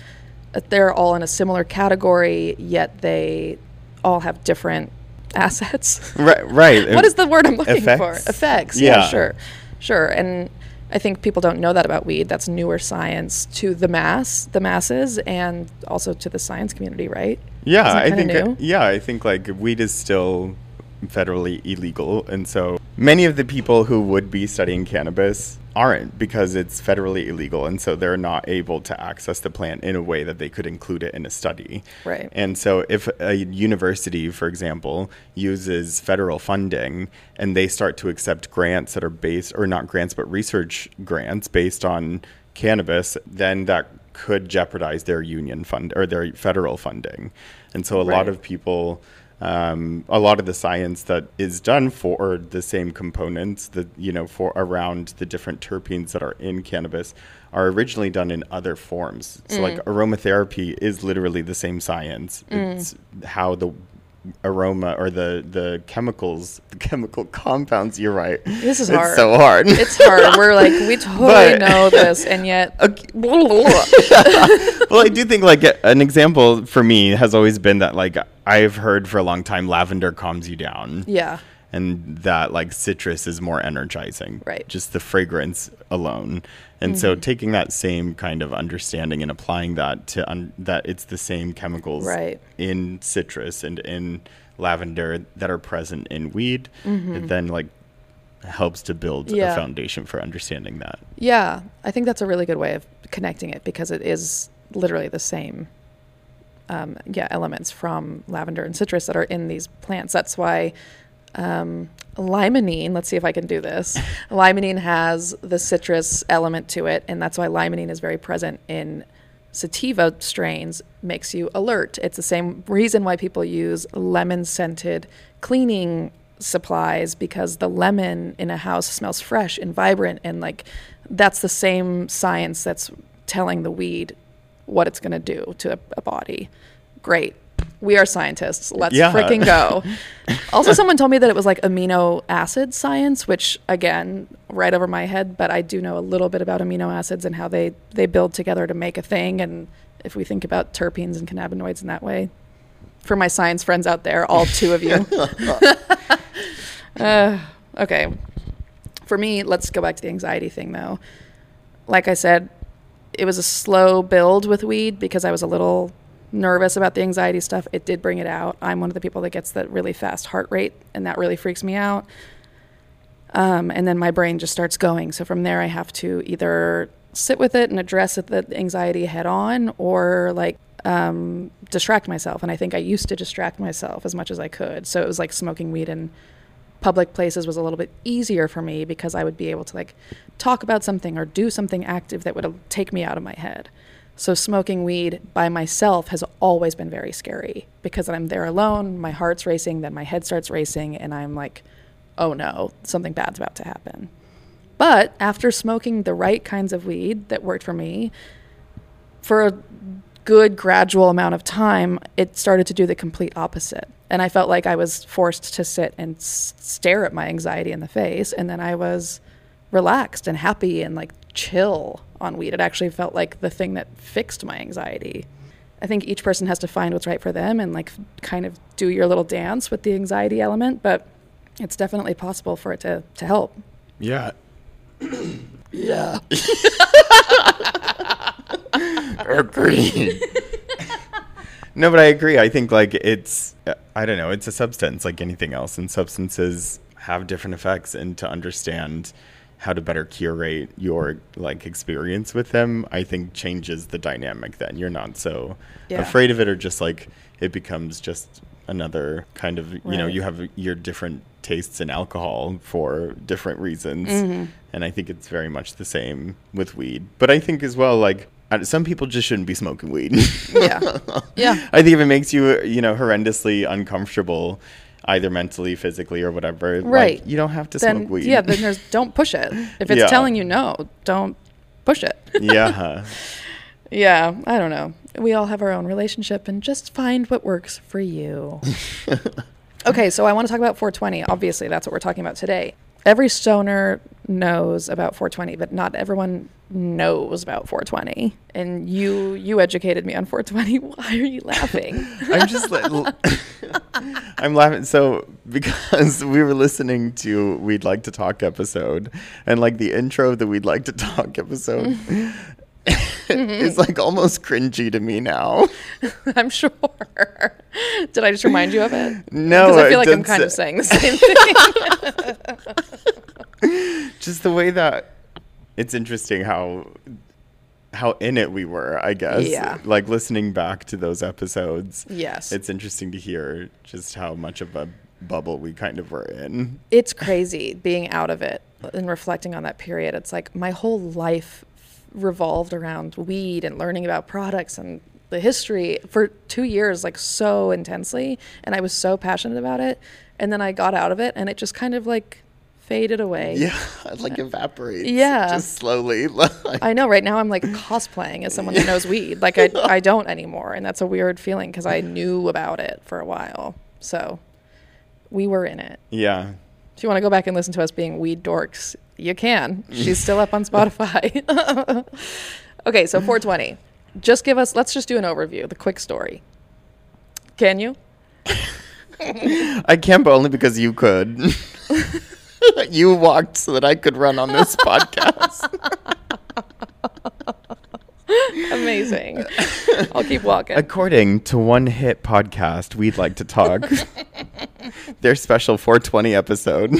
they're all in a similar category, yet they all have different assets. Right, right. what is the word I'm looking for? Effects? Effects. Yeah. Yeah. sure, sure. And I think people don't know that about weed. That's newer science to the mass, the masses, and also to the science community, right? Yeah, I think. Uh, new? Yeah, I think like weed is still federally illegal, and so many of the people who would be studying cannabis aren't because it's federally illegal, and so they're not able to access the plant in a way that they could include it in a study. Right. And so, if a university, for example, uses federal funding and they start to accept grants that are based, or not grants, but research grants based on cannabis, then that could jeopardize their union fund or their federal funding. And so, a lot of people. Um, a lot of the science that is done for the same components, that you know, for around the different terpenes that are in cannabis, are originally done in other forms. So, like aromatherapy is literally the same science. It's how the aroma or the the chemicals, the chemical compounds. You're right. This is it's hard. so hard. It's hard. We're like, we totally But- know this, and yet, well, I do think like an example for me has always been that like I've heard for a long time lavender calms you down. yeah, And that like citrus is more energizing. Right. Just the fragrance alone. And so taking that same kind of understanding and applying that to un- that it's the same chemicals Right. in citrus and in lavender that are present in weed, it then like helps to build Mm-hmm. Yeah. a foundation for understanding that. yeah. I think that's a really good way of connecting it because it is literally the same. Um, yeah, elements from lavender and citrus that are in these plants. That's why um, limonene. Let's see if I can do this. limonene has the citrus element to it, and that's why limonene is very present in sativa strains. Makes you alert. It's the same reason why people use lemon scented cleaning supplies because the lemon in a house smells fresh and vibrant, and like that's the same science that's telling the weed what it's going to do to a, a body. Great. We are scientists. Let's Yeah. freaking go. also, someone told me that it was like amino acid science, which again, right over my head. But I do know a little bit about amino acids and how they they build together to make a thing. And if we think about terpenes and cannabinoids in that way, for my science friends out there, all two of you. uh, okay. For me, let's go back to the anxiety thing though. Like I said, it was a slow build with weed because I was a little nervous about the anxiety stuff. It did bring it out. I'm one of the people that gets that really fast heart rate, and that really freaks me out. Um, and then my brain just starts going. So from there, I have to either sit with it and address it, the anxiety head on, or like um, distract myself. And I think I used to distract myself as much as I could. So it was like smoking weed in public places was a little bit easier for me because I would be able to like talk about something or do something active that would take me out of my head. So smoking weed by myself has always been very scary because I'm there alone, my heart's racing, then my head starts racing and I'm like, "Oh no, something bad's about to happen." But after smoking the right kinds of weed that worked for me, for a good gradual amount of time, it started to do the complete opposite. And I felt like I was forced to sit and s- stare at my anxiety in the face. And then I was relaxed and happy and like chill on weed. It actually felt like the thing that fixed my anxiety. I think each person has to find what's right for them and like kind of do your little dance with the anxiety element, but it's definitely possible for it to, to help. Yeah. Yeah. Agreed. no, but I agree. I think like it's uh, I don't know, it's a substance like anything else and substances have different effects and to understand how to better curate your like experience with them, I think changes the dynamic then. You're not so Yeah. afraid of it or just like it becomes just another kind of you know, you have your different tastes in alcohol for different reasons. Mm-hmm. And I think it's very much the same with weed. But I think as well like some people just shouldn't be smoking weed. Yeah. Yeah. I think if it makes you, you know, horrendously uncomfortable, either mentally, physically, or whatever, Right. Like, you don't have to then smoke weed. yeah, then there's don't push it. If it's Yeah. telling you no, don't push it. yeah. Yeah, I don't know. We all have our own relationship and just find what works for you. okay, so I want to talk about 420. Obviously, that's what we're talking about today. Every stoner knows about 420, but not everyone knows about 420. And you you educated me on 420. Why are you laughing? I'm just like, I'm laughing. So because we were listening to Weed Like to Talk episode, and like the intro of the Weed Like to Talk episode. Mm-hmm. is like almost cringy to me now. I'm sure. Did I just remind you of it? No, Because I feel like I'm kind of saying the same thing. just the way that it's interesting how how in it we were i guess Yeah. like listening back to those episodes yes. it's interesting to hear just how much of a bubble we kind of were in it's crazy being out of it and reflecting on that period. It's like my whole life revolved around weed and learning about products and the history for two years, like so intensely. And I was so passionate about it. And then I got out of it and it just kind of like faded away. yeah like uh, evaporates Yeah. just slowly I know right now I'm like cosplaying as someone that knows weed. Like I, I don't anymore. And that's a weird feeling because I knew about it for a while. So we were in it. yeah If you want to go back and listen to us being weed dorks, you can. She's still up on Spotify. okay, so 420. Just give us, let's just do an overview, the quick story. Can you? i can't but only because you could you walked so that i could run on this podcast Amazing. I'll keep walking. According to one hit podcast, Weed Like to Talk. Their special 420 episode.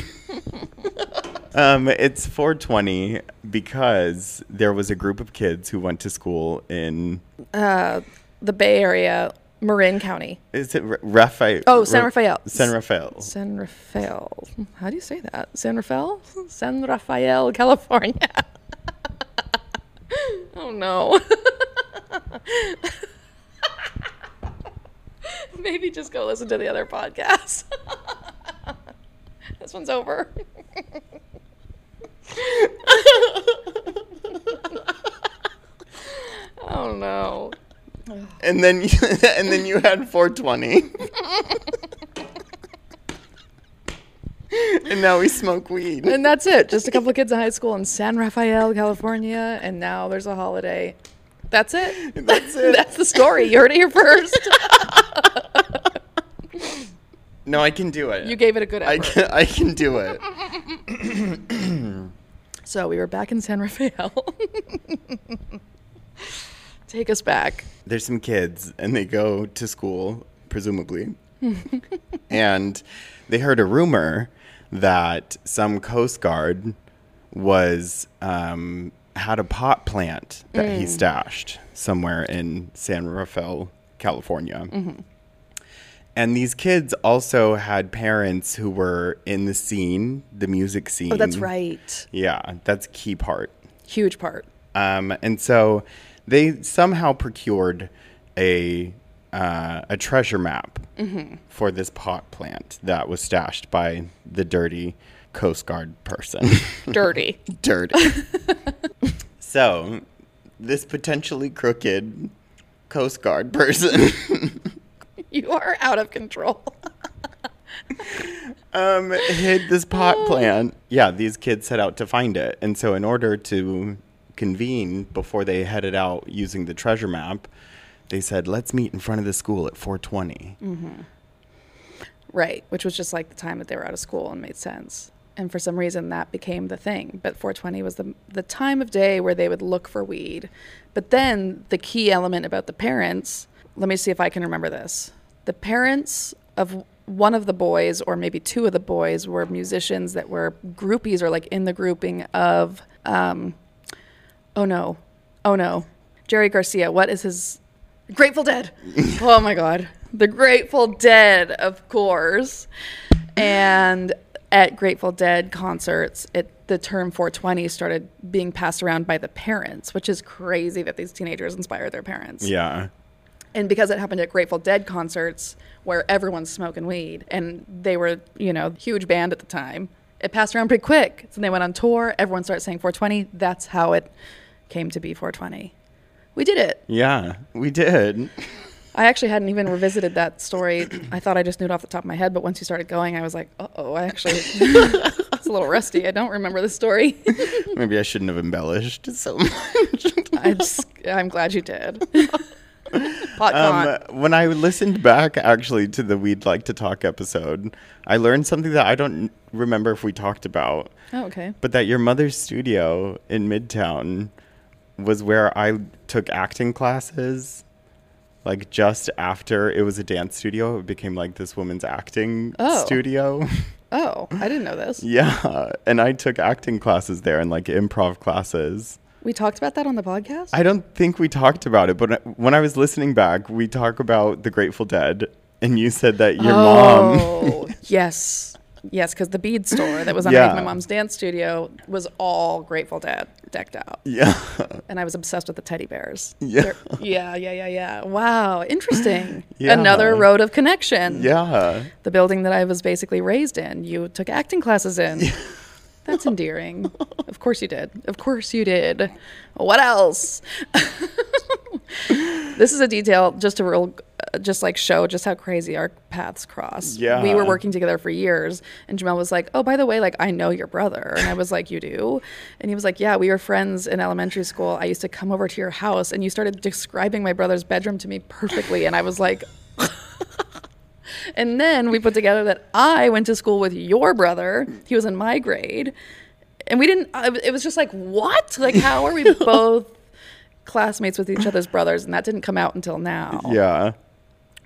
um, it's 420 because there was a group of kids who went to school in. Uh, the Bay Area, Marin County. Is it Ra- Raphael? Oh, San Rafael. San Rafael. San Rafael. How do you say that? San Rafael? San Rafael, California. oh no. Maybe just go listen to the other podcast. this one's over. oh no. And then you, and then you had 420. and now we smoke weed. And that's it. Just a couple of kids in high school in San Rafael, California, and now there's a holiday. That's it. That's it. That's the story. You heard it here first. No, I can do it. You gave it a good effort. I can, I can do it. So we were back in San Rafael. Take us back. There's some kids, and they go to school, presumably, and they heard a rumor that some Coast Guard was um, had a pot plant that he stashed somewhere in San Rafael, California. And these kids also had parents who were in the scene, the music scene. Oh, that's right. Yeah, that's a key part. Huge part. Um, and so they somehow procured a uh, a treasure map for this pot plant that was stashed by the dirty Coast Guard person. Dirty. dirty. so this potentially crooked Coast Guard person you are out of control. um, hid this pot plant. Yeah, these kids set out to find it. And so, in order to convene before they headed out using the treasure map, they said, let's meet in front of the school at 420. Right, which was just like the time that they were out of school and made sense. And for some reason, that became the thing. But 420 was the the time of day where they would look for weed. But then the key element about the parents. Let me see if I can remember this. The parents of one of the boys, or maybe two of the boys, were musicians that were groupies or like in the grouping of. Um, oh no, oh no, Jerry Garcia. What is his? Grateful Dead. oh my God. The Grateful Dead, of course. And at Grateful Dead concerts, it the term 420 started being passed around by the parents, which is crazy that these teenagers inspire their parents. Yeah. And because it happened at Grateful Dead concerts where everyone's smoking weed and they were, you know, huge band at the time, it passed around pretty quick. So they went on tour, everyone started saying 420. That's how it came to be 420. We did it. Yeah, we did. I actually hadn't even revisited that story. I thought I just knew it off the top of my head, but once you started going, I was like, uh oh, I actually, it's a little rusty. I don't remember the story. Maybe I shouldn't have embellished so much. I just, I'm glad you did. Um, when I listened back actually to the Weed Like to Talk episode, I learned something that I don't remember if we talked about, oh, okay. but that your mother's studio in Midtown was where I took acting classes. Like just after it was a dance studio, it became like this woman's acting Oh. studio. Oh, I didn't know this. yeah. And I took acting classes there and like improv classes. We talked about that on the podcast? I don't think we talked about it, but uh, when I was listening back, we talk about the Grateful Dead, and you said that your oh, mom. Oh, yes. Yes, because the bead store that was Yeah. underneath my mom's dance studio was all Grateful Dead decked out. Yeah. And I was obsessed with the teddy bears. Yeah. They're- yeah, yeah, yeah, yeah. Wow, interesting. Yeah. Another road of connection. Yeah. The building that I was basically raised in, you took acting classes in. That's endearing. Of course you did. Of course you did. What else? this is a detail just to real, uh, just like show just how crazy our paths cross. Yeah. We were working together for years, and Jamal was like, "Oh, by the way, like I know your brother," and I was like, "You do?" And he was like, "Yeah, we were friends in elementary school. I used to come over to your house, and you started describing my brother's bedroom to me perfectly, and I was like." And then we put together that I went to school with your brother. He was in my grade. And we didn't, it was just like, what? Like, how are we both classmates with each other's brothers? And that didn't come out until now. Yeah.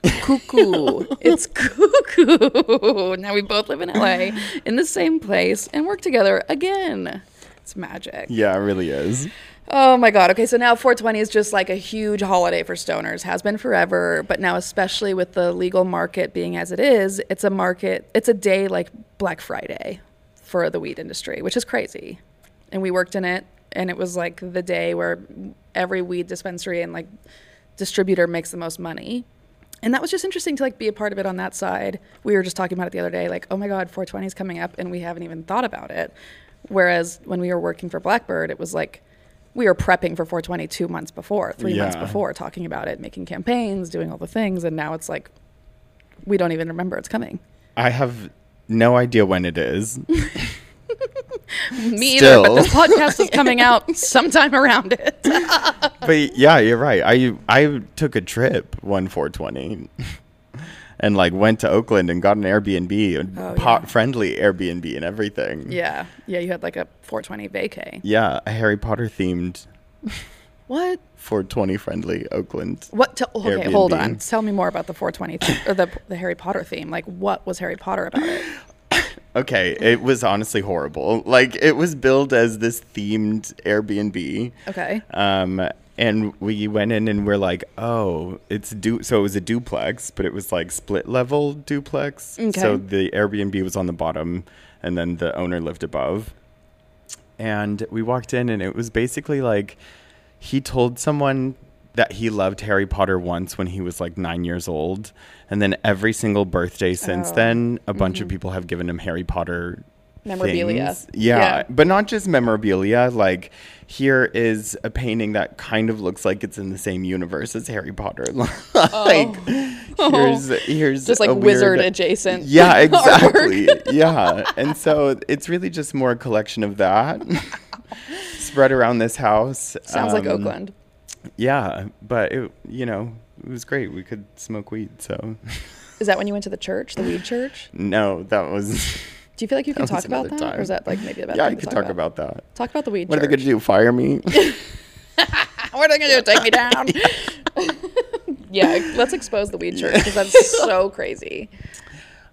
Cuckoo. it's cuckoo. Now we both live in LA in the same place and work together again. It's magic. Yeah, it really is. Oh my God. Okay, so now 420 is just like a huge holiday for stoners, has been forever, but now, especially with the legal market being as it is, it's a market, it's a day like Black Friday for the weed industry, which is crazy. And we worked in it, and it was like the day where every weed dispensary and like distributor makes the most money. And that was just interesting to like be a part of it on that side. We were just talking about it the other day, like, oh my God, 420 is coming up, and we haven't even thought about it. Whereas when we were working for Blackbird, it was like, we were prepping for 420 two months before, three months before, talking about it, making campaigns, doing all the things, and now it's like we don't even remember it's coming. I have no idea when it is. Me either, but Still. this podcast is coming out sometime around it. but yeah, you're right. I I took a trip one 420 and like went to Oakland and got an Airbnb, a Oh, pot yeah. friendly Airbnb and everything. yeah, yeah, you had like a 420 vacay. Yeah, a Harry Potter themed What? 420 friendly Oakland. What? To, okay, hold on. Tell me more about the 420 th- or the the Harry Potter theme. Like, what was Harry Potter about it? Okay, it was honestly horrible. Like it was billed as this themed Airbnb. Okay. Um, and we went in and we're like, oh, it's du. So it was a duplex, but it was like split level duplex. Okay. So the Airbnb was on the bottom, and then the owner lived above. And we walked in, and it was basically like he told someone that he loved Harry Potter once when he was like nine years old, and then every single birthday since Oh. then, a bunch of people have given him Harry Potter Memorabilia. Yeah, Yeah. but not just memorabilia. Like here is a painting that kind of looks like it's in the same universe as Harry Potter. like here's here's Oh. Just like a wizard weird- adjacent. Yeah, exactly. yeah, and so it's really just more a collection of that spread around this house. Sounds like Um, Oakland. Yeah, but it you know it was great. We could smoke weed. So Is that when you went to the church, the weed church? no, that was. Do you feel like you can talk about that, or is that like maybe a bad yeah, I could talk about that. Talk about the weed What are they going to do? Fire me? what are they gonna do? Take me down? yeah, let's expose the weed church because that's so crazy.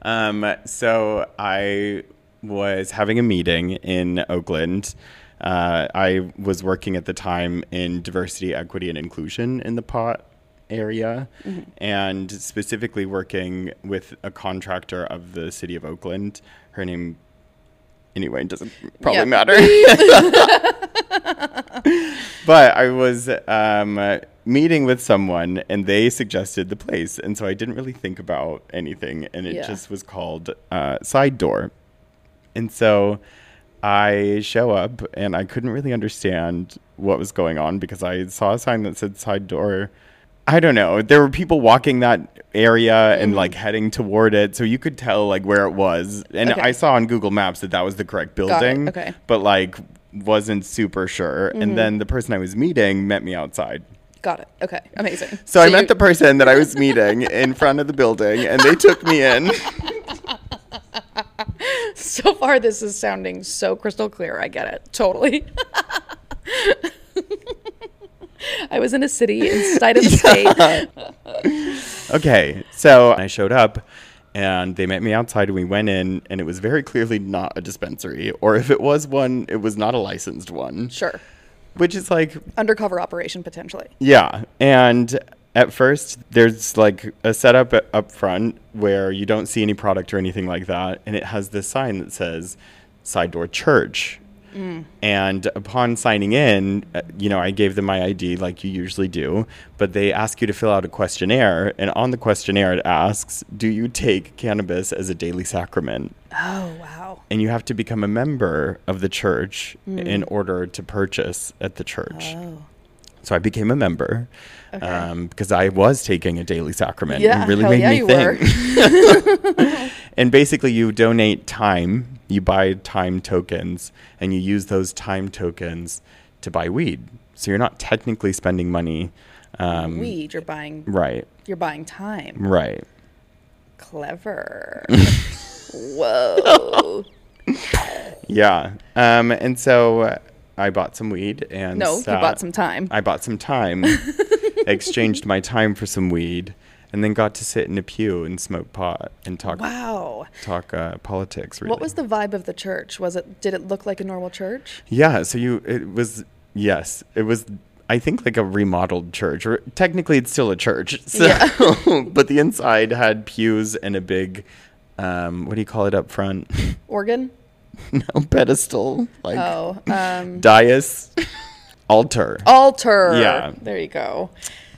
Um, so I was having a meeting in Oakland. Uh, I was working at the time in diversity, equity, and inclusion in the pot area, and specifically working with a contractor of the city of Oakland. Her name, anyway, doesn't probably Yeah. matter. but I was um, meeting with someone, and they suggested the place, and so I didn't really think about anything, and it Yeah. just was called uh, Side Door. And so I show up, and I couldn't really understand what was going on because I saw a sign that said Side Door. I don't know. There were people walking that area and like mm. heading toward it, so you could tell like where it was. And Okay. I saw on Google Maps that that was the correct building Okay. but like wasn't super sure. And mm-hmm. then the person I was meeting met me outside. Got it. Okay, amazing. So, I you- met the person that I was meeting in front of the building, and they took me in. So far, this is sounding so crystal clear. I get it totally. I was in a city inside of a state. Okay, so I showed up, and they met me outside, and we went in, and it was very clearly not a dispensary, or if it was one, it was not a licensed one. Sure, Which is like undercover operation potentially. Yeah, and at first there's like a setup up front where you don't see any product or anything like that, and it has this sign that says "Side Door Church." And upon signing in, uh, you know, I gave them my ID like you usually do, but they ask you to fill out a questionnaire, and on the questionnaire it asks, "Do you take cannabis as a daily sacrament?" Oh wow. And you have to become a member of the church in order to purchase at the church. Oh. So I became a member Okay. um, because I was taking a daily sacrament. Yeah, it really made yeah, me think. and basically, you donate time, you buy time tokens, and you use those time tokens to buy weed. So you're not technically spending money. Um, Weed. You're buying. Right, You're buying time. right. Clever. Whoa. Yeah. Um, and so I bought some weed and No, you sat- bought some time. I bought some time, exchanged my time for some weed, and then got to sit in a pew and smoke pot and talk Wow. talk uh, politics. Really. What was the vibe of the church? Was it? Did it look like a normal church? Yeah. So you, it was yes, it was. I think like a remodeled church, or technically it's still a church. So, Yeah. but the inside had pews and a big, um, what do you call it up front? Organ? no pedestal, like Oh, um, dais, altar, altar. Yeah. There you go.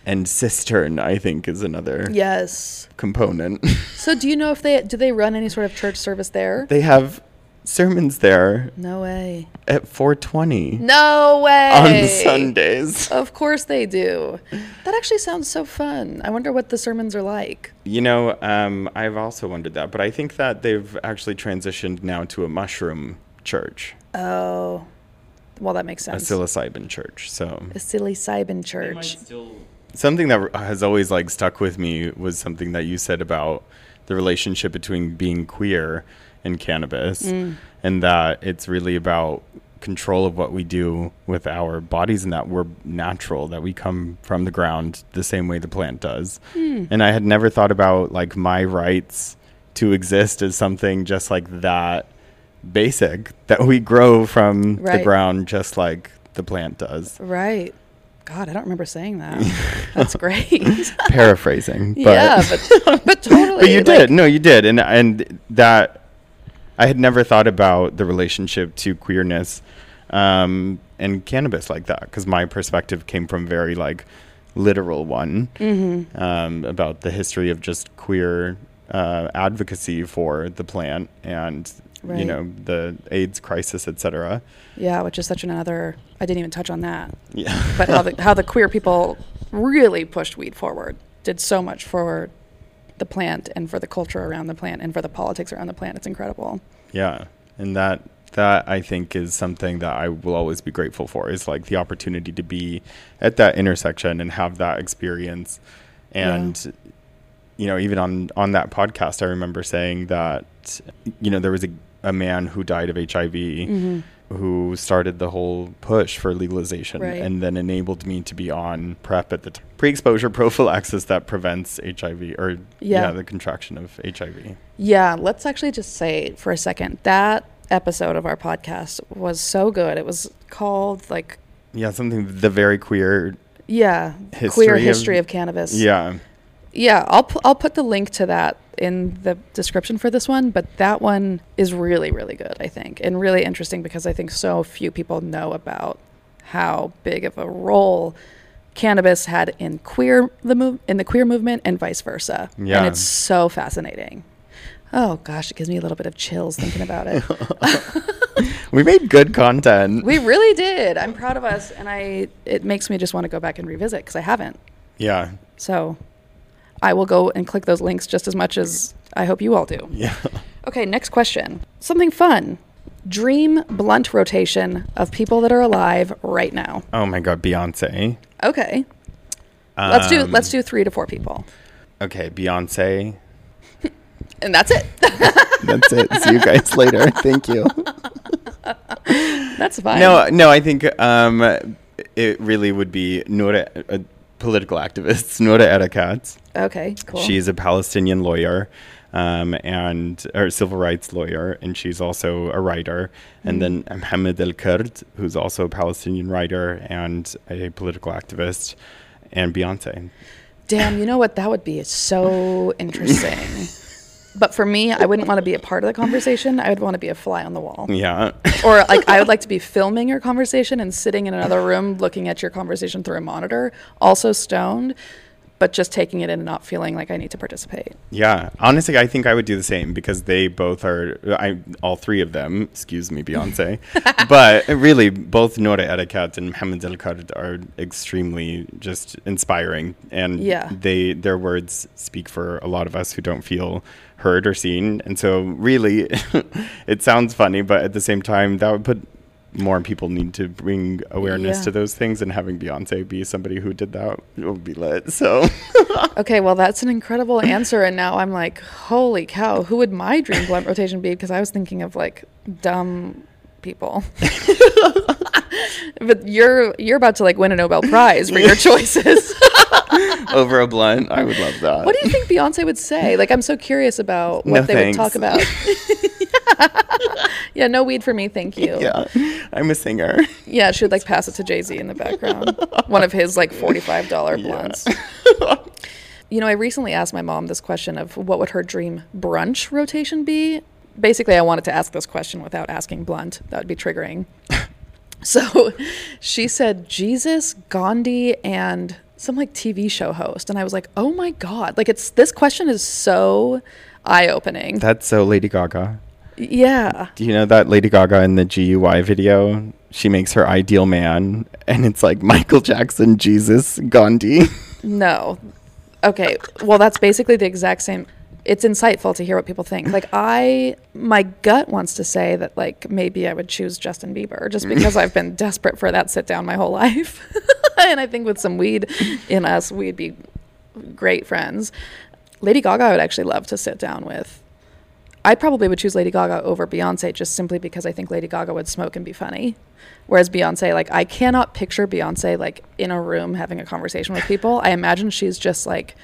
and cistern. I think is another Yes. component. So, do you know if they do they run any sort of church service there? They have sermons there No way. at 420 No way. on Sundays. Of course they do. That actually sounds so fun. I wonder what the sermons are like. You know, um, I've also wondered that, but I think that they've actually transitioned now to a mushroom church, Oh, well, that makes sense. a psilocybin church. So A psilocybin Cybin church. something that has always like stuck with me was something that you said about the relationship between being queer and cannabis, Mm. and that it's really about control of what we do with our bodies and that we're natural that we come from the ground the same way the plant does Hmm. and i had never thought about like my rights to exist as something just like that basic that we grow from the ground just like the plant does Right. God, I don't remember saying that. That's great. paraphrasing but yeah, but but totally. but you like- did no you did and and that i had never thought about the relationship to queerness um and cannabis like that because my perspective came from very like literal one Mm-hmm. um about the history of just queer uh, advocacy for the plant and you know the aids crisis etc Yeah, which is such another. I didn't even touch on that. yeah But how the how the queer people really pushed weed forward, did so much for the plant and for the culture around the plant and for the politics around the plant. It's incredible. Yeah, and that that I think is something that I will always be grateful for is like the opportunity to be at that intersection and have that experience. And you know, even on on that podcast, I remember saying that you know there was a a man who died of HIV Mm-hmm. who started the whole push for legalization Right. and then enabled me to be on PrEP at the t- pre-exposure prophylaxis that prevents HIV or Yeah. yeah the contraction of HIV. Yeah, let's actually just say for a second that episode of our podcast was so good. It was called like Yeah, something the very queer yeah, History queer of- history of, cannabis. Yeah. Yeah, I'll pu- I'll put the link to that in the description for this one, but that one is really really good, I think, and really interesting because I think so few people know about how big of a role cannabis had in queer the move in the queer movement and vice versa. Yeah. And it's so fascinating. Oh gosh, it gives me a little bit of chills thinking about it. We made good content. we really did. I'm proud of us and I it makes me just want to go back and revisit cuz I haven't. yeah. So I will go and click those links just as much as I hope you all do. Yeah. Okay, next question. Something fun. Dream blunt rotation of people that are alive right now. Oh my god, Beyonce. Okay. Let's do Um, let's do 3 to 4 people. Okay, Beyonce. And that's it. That's it. See you guys later. Thank you. that's fine. No, no, I think um, it really would be Noura, a political activist, Noura Erakat. Okay, cool. She's a Palestinian lawyer um, and or civil rights lawyer, and she's also a writer. And then Mohammed El Kurd, who's also a Palestinian writer and a political activist, and Beyonce. Damn, you know what? That would be so interesting. but for me, I wouldn't want to be a part of the conversation. I would want to be a fly on the wall. Yeah. or like I would like to be filming your conversation and sitting in another room looking at your conversation through a monitor, also stoned, but just taking it in and not feeling like I need to participate. Yeah, honestly, I think I would do the same because they both are. I all three of them. Excuse me, Beyonce, but really, both Noura Erakat and Mohammed El Kurd are extremely just inspiring, and Yeah. they their words speak for a lot of us who don't feel heard or seen, and so really, it sounds funny, but at the same time, that would put more people need to bring awareness Yeah. to those things and having Beyonce be somebody who did that would be lit. So Okay, well that's an incredible answer and now I'm like, holy cow, who would my dream blunt rotation be? Because I was thinking of like dumb people. but you're you're about to like win a Nobel Prize for your choices. over a blunt, I would love that. what do you think Beyonce would say? Like I'm so curious about what No they thanks. would talk about. yeah, no weed for me, thank you. Yeah, I'm a singer. Yeah, she would like pass it to Jay Z in the background. One of his like forty-five dollar blunts. you know, I recently asked my mom this question of what would her dream brunch rotation be. Basically, I wanted to ask this question without asking blunt. That would be triggering. so, she said Jesus, Gandhi, and some like TV show host, and I was like, oh my god! Like it's this question is so eye-opening. That's so Lady Gaga. Yeah. Do you know that Lady Gaga in the G.U.Y. video? She makes her ideal man, and it's like Michael Jackson, Jesus, Gandhi. No. Okay. Well, that's basically the exact same. It's insightful to hear what people think. Like I, my gut wants to say that like maybe I would choose Justin Bieber just because I've been desperate for that sit down my whole life, and I think with some weed in us, we'd be great friends. Lady Gaga, I would actually love to sit down with. I probably would choose Lady Gaga over Beyonce just simply because I think Lady Gaga would smoke and be funny. Whereas Beyonce, like, I cannot picture Beyonce, like, in a room having a conversation with people. I imagine she's just like,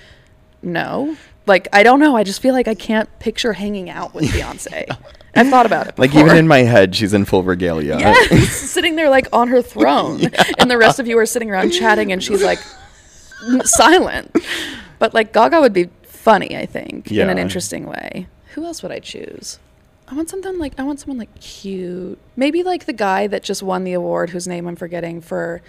no. Like, I don't know. I just feel like I can't picture hanging out with Beyonce. I've thought about it. Like before. even in my head, she's in full regalia. Yes, sitting there like on her throne, and the rest of you are sitting around chatting, and she's like silent. But like Gaga would be funny, I think, in an interesting way. Who else would I choose? I want something like I want someone like cute. Maybe like the guy that just won the award, whose name I'm forgetting for.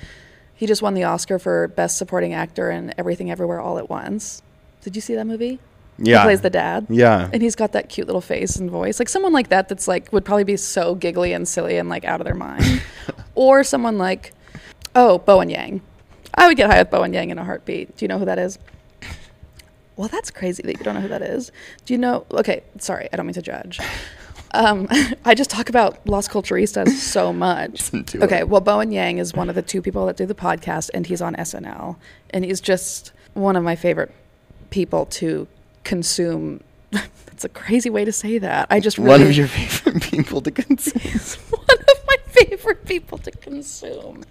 He just won the Oscar for best supporting actor in Everything Everywhere All at Once. Did you see that movie? Yeah. He plays the dad. Yeah. And he's got that cute little face and voice. Like someone like that that's like would probably be so giggly and silly and like out of their mind. or someone like oh, Bowen Yang. I would get high with Bowen Yang in a heartbeat. Do you know who that is? Well, that's crazy that you don't know who that is. Do you know? Okay, sorry, I don't mean to judge. Um, I just talk about Las Culturistas so much. Okay, well, Bowen Yang is one of the two people that do the podcast, and he's on SNL, and he's just one of my favorite people to consume. That's a crazy way to say that. I just really, One of your favorite people to consume. One of favorite people to consume.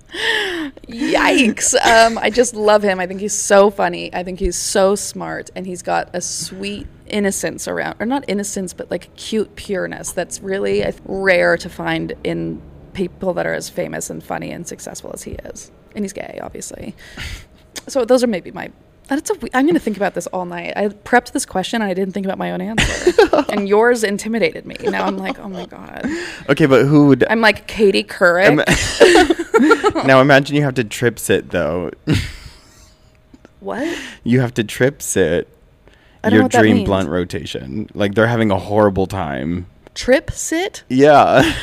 Yikes. Um, I just love him. I think he's so funny. I think he's so smart. And he's got a sweet innocence around, or not innocence, but like cute pureness that's really rare to find in people that are as famous and funny and successful as he is. And he's gay, obviously. So those are maybe my. That's a. I'm going to think about this all night. I prepped this question and I didn't think about my own answer, and yours intimidated me. Now I'm like, oh my god. Okay, but who would? I'm like Katie Couric. now imagine you have to trip sit though. what? You have to trip sit I don't know your dream blunt rotation. Like they're having a horrible time. Trip sit? Yeah.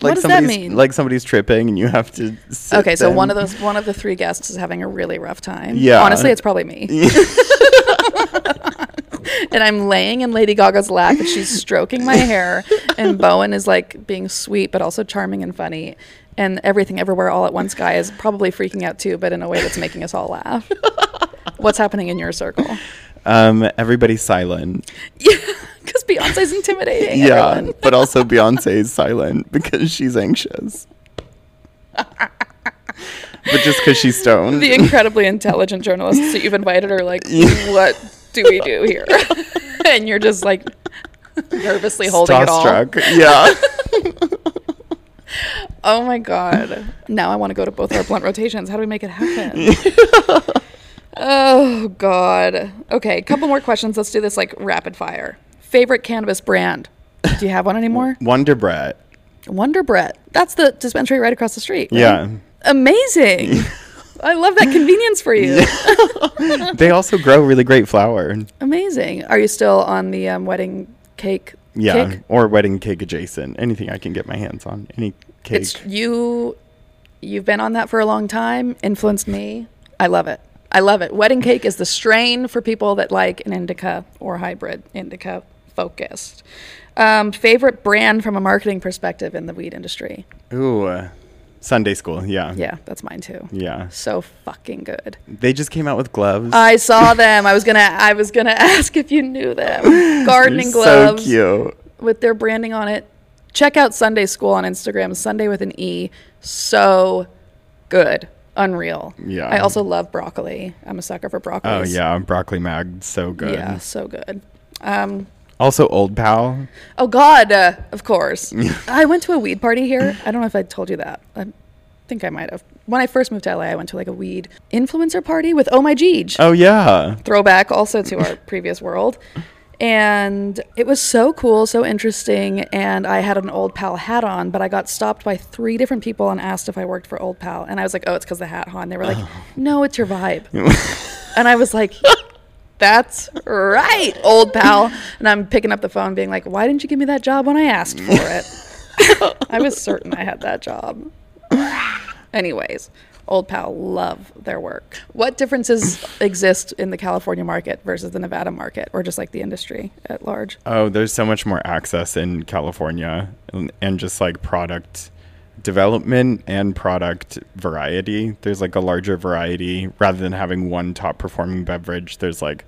like does that somebody's mean? like somebody's tripping and you have to sit Okay, so one of those one of the three guests is having a really rough time. Yeah. Honestly, it's probably me. and I'm laying in Lady Gaga's lap and she's stroking my hair and Bowen is like being sweet but also charming and funny. And everything everywhere all at once guy is probably freaking out too, but in a way that's making us all laugh. What's happening in your circle? Um everybody's silent. Yeah, Beyonce's intimidating. Yeah. but also Beyonce is silent because she's anxious. but just because she's stoned. the incredibly intelligent journalists that you've invited are like, what do we do here? and you're just like nervously holding it all. Starstruck. Yeah. Oh my god! Now I want to go to both our blunt rotations. How do we make it happen? oh god. Okay, a couple more questions. Let's do this like rapid fire. Favorite cannabis brand? Do you have one anymore? Wonderbrett. Wonder Bread. That's the dispensary right across the street. right? Yeah. Amazing. I love that convenience for you. They also grow really great flower. Amazing. Are you still on the um, wedding cake? Yeah. kick? Or wedding cake adjacent. Anything I can get my hands on. Any cake. It's you. You've been on that for a long time. Influenced me. I love it. I love it. Wedding cake is the strain for people that like an indica or hybrid indica focused. Um, favorite brand from a marketing perspective in the weed industry? Ooh. uh, Sundae school. Yeah. Yeah, that's mine too. Yeah. So fucking good. They just came out with gloves. I saw them. I was gonna. I was gonna ask if you knew them. Gardening They're gloves. So cute. with their branding on it. Check out Sundae School on Instagram, Sunday with an E. So good. Unreal. Yeah. I also love broccoli. I'm a sucker for broccoli. Oh yeah, broccoli mag, so good. Yeah, so good. Um, Also, Old Pal. oh God, uh, of course. I went to a weed party here. I don't know if I told you that. I think I might have. When I first moved to LA, I went to like a weed influencer party with Oh My Jeej. Oh yeah. throwback also to our previous world. And it was so cool, so interesting. And I had an Old Pal hat on, but I got stopped by three different people and asked if I worked for Old Pal. And I was like, oh, it's because the hat on. They were like, no, it's your vibe. and I was like, That's right, old pal. And I'm picking up the phone, being like, "Why didn't you give me that job when I asked for it?" I was certain I had that job. Anyways, old pal love their work. What differences exist in the California market versus the Nevada market, or just like the industry at large? Oh, there's so much more access in California and, and just like product development and product variety. There's like a larger variety rather than having one top performing beverage. There's like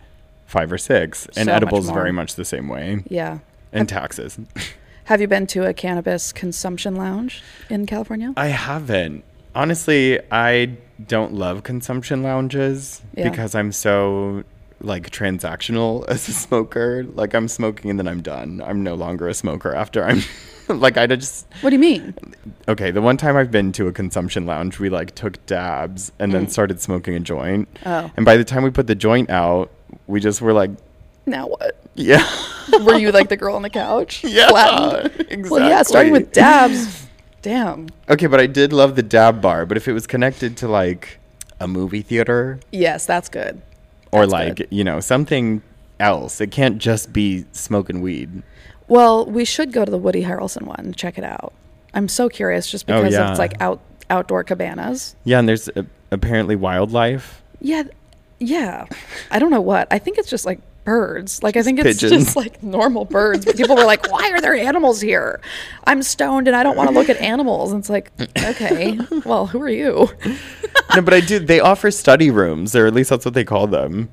five or six, and So much edibles more. very much the same way. Yeah. And taxes. Have you been to a cannabis consumption lounge in California? I haven't. Honestly, I don't love consumption lounges Yeah. because I'm so like transactional as a smoker. Like I'm smoking and then I'm done. I'm no longer a smoker after I'm like I just What do you mean? okay, the one time I've been to a consumption lounge, we like took dabs and then mm. started smoking a joint. Oh. And by the time we put the joint out, we just were like, Now what? yeah. Were you like the girl on the couch? Yeah, Flattened? Well, yeah, starting with dabs. Damn. Okay, but I did love the dab bar, but if it was connected to like a movie theater Yes, that's good. or That's like, good. you know, something else, it can't just be smoking weed. Well, we should go to the Woody Harrelson one check it out. I'm so curious just Oh, because yeah. it's like out outdoor cabanas. Yeah, and there's uh, apparently wildlife. Yeah, yeah. I don't know what. I think it's just like birds. Like I think it's pigeons. just like normal birds. But people were like, "Why are there animals here? I'm stoned and I don't want to look at animals." And it's like, okay, well, who are you? no, but I do. They offer study rooms, or at least that's what they call them.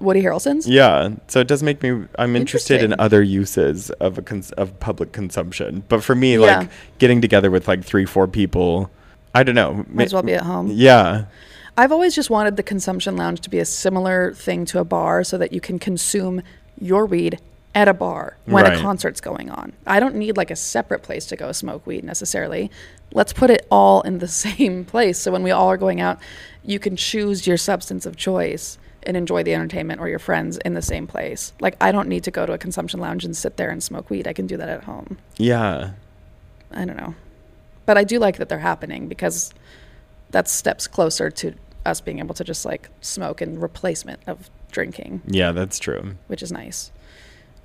Woody Harrelson's? Yeah, so it does make me. I'm interested in other uses of a cons- of public consumption. But for me, Yeah. like getting together with like three, four people, I don't know. Might as well be at home. Yeah, I've always just wanted the consumption lounge to be a similar thing to a bar so that you can consume your weed at a bar when Right. a concert's going on. I don't need like a separate place to go smoke weed necessarily. Let's put it all in the same place so when we all are going out, you can choose your substance of choice and enjoy the entertainment or your friends in the same place. Like I don't need to go to a consumption lounge and sit there and smoke weed. I can do that at home. yeah. I don't know. But I do like that they're happening because that's steps closer to us being able to just like smoke in replacement of drinking, Yeah, that's true. which is nice.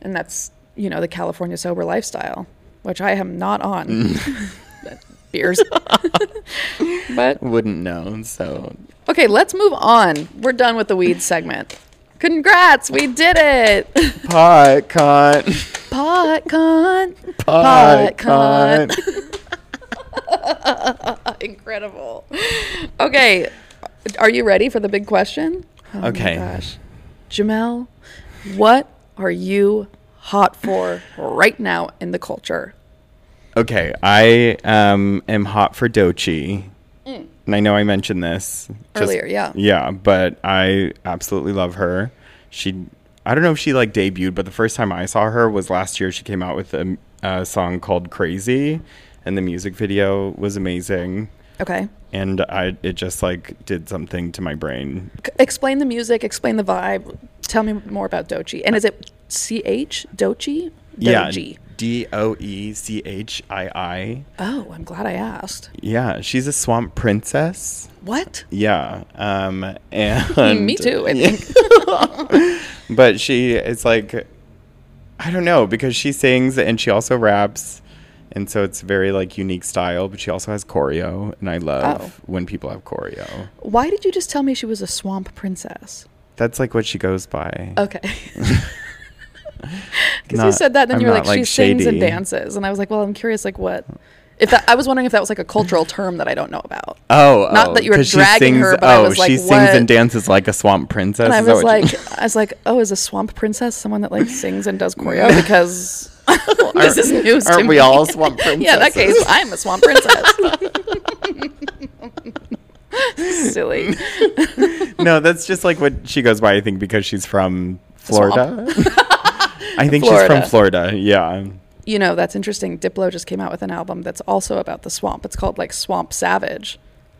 And that's, you know, the California sober lifestyle, which I am not on. Beers. but Wouldn't know. So okay, let's move on. We're done with the weed segment. Congrats, we did it. pot con, Pot con. pot con. con. Incredible. Okay, are you ready for the big question? Oh Okay. gosh. Jamal, what are you hot for right now in the culture? Okay, I um am hot for Doechii. And I know I mentioned this just- Mm. Earlier, yeah. Yeah, but I absolutely love her. She I don't know if she like debuted, but the first time I saw her was last year. She came out with a, a song called Crazy and the music video was amazing. Okay. And I it just like did something to my brain. C- explain the music, explain the vibe. Tell me more about Doechii. And is it C H Doechii? Yeah, Doechii. D O E C H I I. Oh, I'm glad I asked. Yeah, she's a swamp princess. What? Yeah. Um and Me too, I think. but she is like I don't know because she sings and she also raps and so it's very like unique style but she also has choreo and I love Oh. when people have choreo. Why did you just tell me she was a swamp princess? That's like what she goes by. Okay. Because you said that, and then I'm you were not, like, she like, sings and dances, and I was like, well, I'm curious, like what? If that, I was wondering if that was like a cultural term that I don't know about. Oh, Not oh, that you were dragging her, sings- but I oh, was like, she sings what? and dances like a swamp princess. And I was like, you- I was like, oh, is a swamp princess someone that like sings and does choreo? Because this is news to aren't we me. all swamp princesses? yeah, in that case, I'm a swamp princess. Silly. no, that's just like what she goes by. I think because she's from. Florida. I think she's from Florida. Yeah. You know, that's interesting. Diplo just came out with an album that's also about the swamp. It's called like Swamp Savage,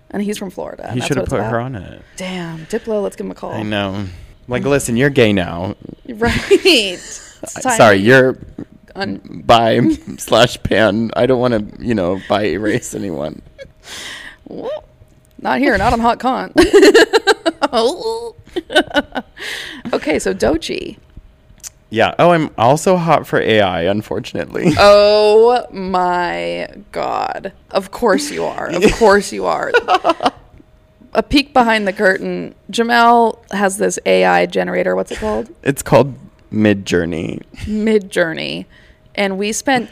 and he's from Florida. He should have put about. her on it. Damn, Diplo, let's give him a call. I know. Like, listen, you're gay now. Right. Sorry, you're Un- bi slash pan. I don't want to, you know, bi erase anyone. Not here, not on Hot Cont. Oh. Okay, so Doechii. Yeah. Oh, I'm also hot for AI, unfortunately. Oh my god. Of course you are. Of course you are. A peek behind the curtain. Jamal has this AI generator. What's it called? It's called Midjourney. Mid Journey. And we spent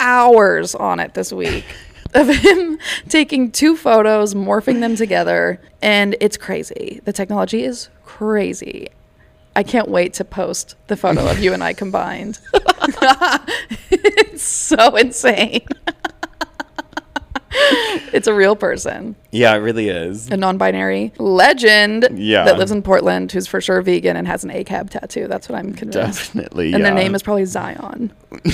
hours on it this week of him taking two photos, morphing them together, and it's crazy. The technology is crazy. I can't wait to post the photo of you and I combined. it's so insane. it's a real person, Yeah, it really is. a non binary legend Yeah. that lives in Portland who's for sure vegan and has an ACAB tattoo. That's what I'm convinced. Definitely. And their name is probably Zion.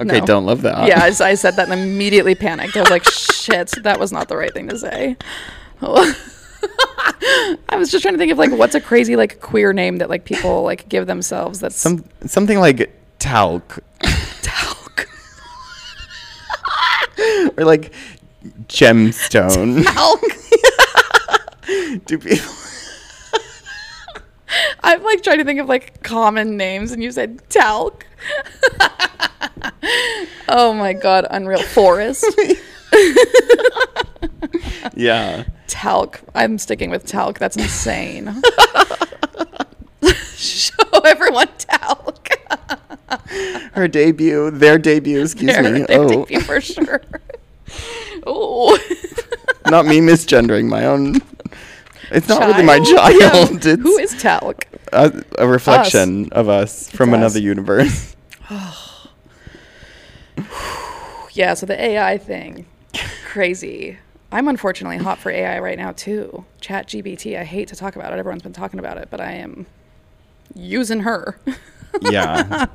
Okay, no. don't love that. yeah, I said that and immediately panicked. I was like, shit, that was not the right thing to say. I was just trying to think of like what's a crazy like queer name that like people like give themselves that's Some something like talc talc. or like gemstone. Talc. Do people I'm like trying to think of like common names and you said talc. oh my god, unreal. Forest. Yeah. talc. I'm sticking with talc. That's insane. Show everyone talc. Her debut, their debut, excuse Their- me. their oh, debut for sure. oh, not me misgendering my own. It's not really my Child? child. It's who is talc? a, a reflection of us from us. another universe. Yeah, so the AI thing, crazy. I'm unfortunately hot for AI right now too. ChatGPT. I hate to talk about it. Everyone's been talking about it, but I am using her. Yeah.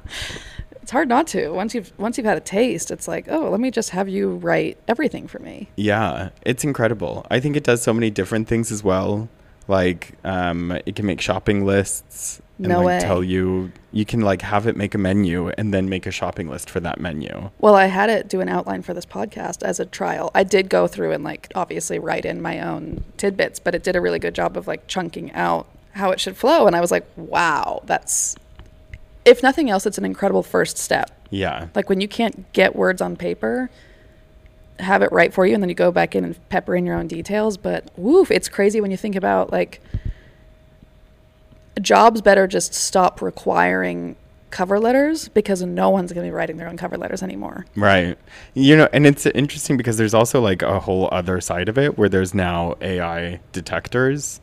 it's hard not to. Once you've once you've had a taste, it's like, oh, let me just have you write everything for me. Yeah, it's incredible. I think it does so many different things as well. Like, um, it can make shopping lists and No like way. tell you you can like have it make a menu and then make a shopping list for that menu. Well, I had it do an outline for this podcast as a trial. I did go through and like obviously write in my own tidbits, but it did a really good job of like chunking out how it should flow. And I was like, wow, that's if nothing else, it's an incredible first step. Yeah. Like when you can't get words on paper, have it write for you, and then you go back in and pepper in your own details. But woof, it's crazy when you think about like jobs better just stop requiring cover letters because no one's going to be writing their own cover letters anymore. Right. You know, and it's interesting because there's also like a whole other side of it where there's now AI detectors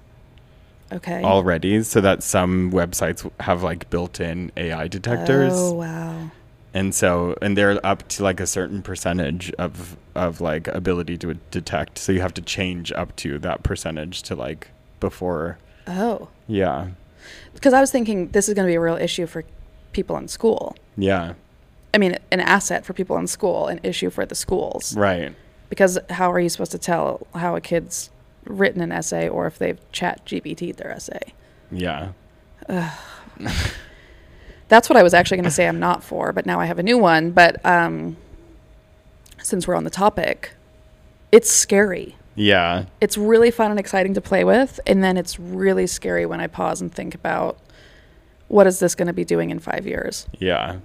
Okay. already so that some websites have like built-in AI detectors. Oh wow. and so and they're up to like a certain percentage of of like ability to detect so you have to change up to that percentage to like before Oh, yeah because I was thinking this is going to be a real issue for people in school. yeah I mean, an asset for people in school, an issue for the schools. right Because how are you supposed to tell how a kid's written an essay or if they've chat GPT'd their essay? yeah That's what I was actually going to say I'm not for, but now I have a new one. But um, since we're on the topic, it's scary. Yeah It's really fun and exciting to play with, and then it's really scary when I pause and think about what is this going to be doing in five years? yeah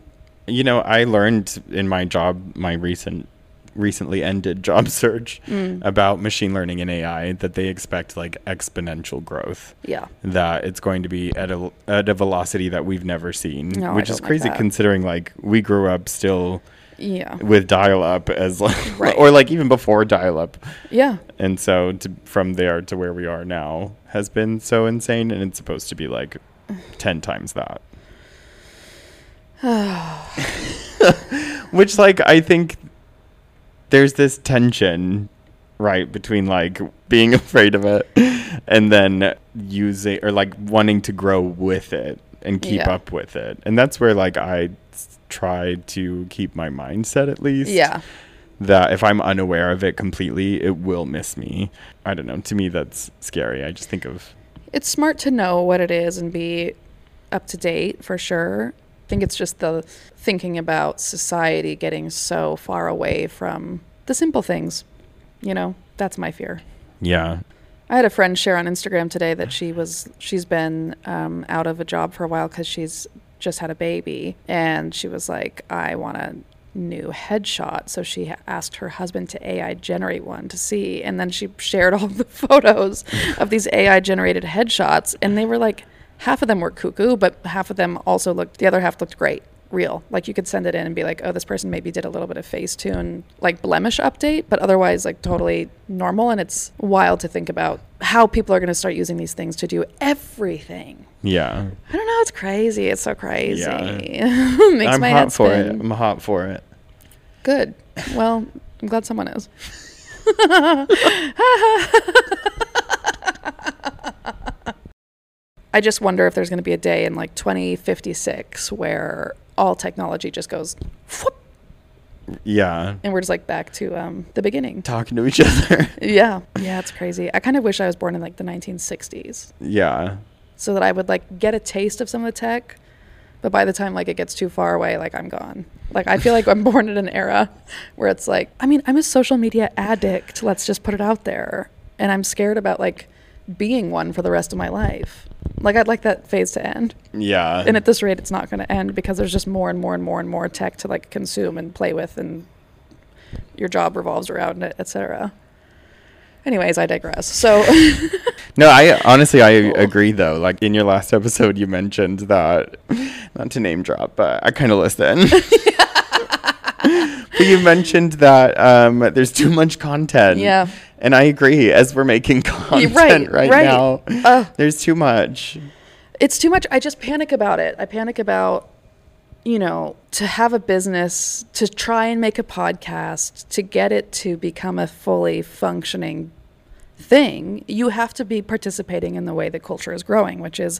you know i learned in my job my recent recently ended job search Mm. about machine learning and ai that they expect like exponential growth Yeah. that it's going to be at a at a velocity that we've never seen No, which is like crazy that. considering like we grew up still Yeah. with dial up as like Right. or like even before dial up Yeah. and so to, from there to where we are now has been so insane and it's supposed to be like 10 times that which like i think there's this tension right between like being afraid of it and then using or like wanting to grow with it and keep Yeah. up with it and that's where like i try to keep my mindset at least Yeah. that if I'm unaware of it completely, it will miss me. I don't know. To me, that's scary. I just think of It's smart to know what it is and be up to date for sure. I think it's just the thinking about society getting so far away from the simple things. You know, that's my fear. yeah, I had a friend share on Instagram today that she was she's been um, out of a job for a while because she's just had a baby, and she was like, I want a new headshot. So she asked her husband to AI generate one to see, and then she shared all the photos of these AI generated headshots, and they were like half of them were cuckoo, but half of them also looked the other half looked great real. Like you could send it in and be like, oh, this person maybe did a little bit of Facetune, like blemish update, but otherwise like totally normal. And it's wild to think about how people are going to start using these things to do everything. Yeah. I don't know. It's crazy. It's so crazy. Yeah. Makes I'm my hot head for spin. it. I'm hot for it. Good. Well, I'm glad someone is. I just wonder if there's going to be a day in like 2056 where all technology just goes whoop, Yeah. and we're just like back to um, the beginning. Talking to each other. Yeah. Yeah, it's crazy. I kind of wish I was born in like the 1960s yeah. so that I would like get a taste of some of the tech. But by the time like it gets too far away, like I'm gone. Like I feel like I'm born in an era where it's like, I mean, I'm a social media addict. Let's just put it out there. And I'm scared about like being one for the rest of my life. Like I'd like that phase to end. Yeah. And at this rate, it's not going to end because there's just more and more and more and more tech to like consume and play with, and your job revolves around it, etc. Anyways, I digress. So No, I honestly I Cool. agree though. Like in your last episode, you mentioned that not to name drop, but I kind of listen. but you mentioned that um, there's too much content. Yeah. And I agree. As we're making content right, right, right. now, Ugh. there's too much. it's too much. I just panic about it. I panic about, you know, to have a business, to try and make a podcast, to get it to become a fully functioning thing, you have to be participating in the way the culture is growing, which is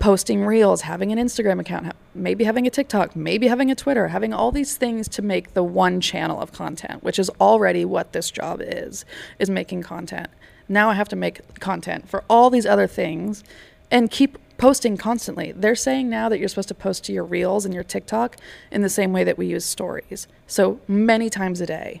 posting reels, having an Instagram account, maybe having a TikTok, maybe having a Twitter, having all these things to make the one channel of content, which is already what this job is, is making content. Now I have to make content for all these other things and keep posting constantly. They're saying now that you're supposed to post to your reels and your TikTok in the same way that we use stories. So many times a day.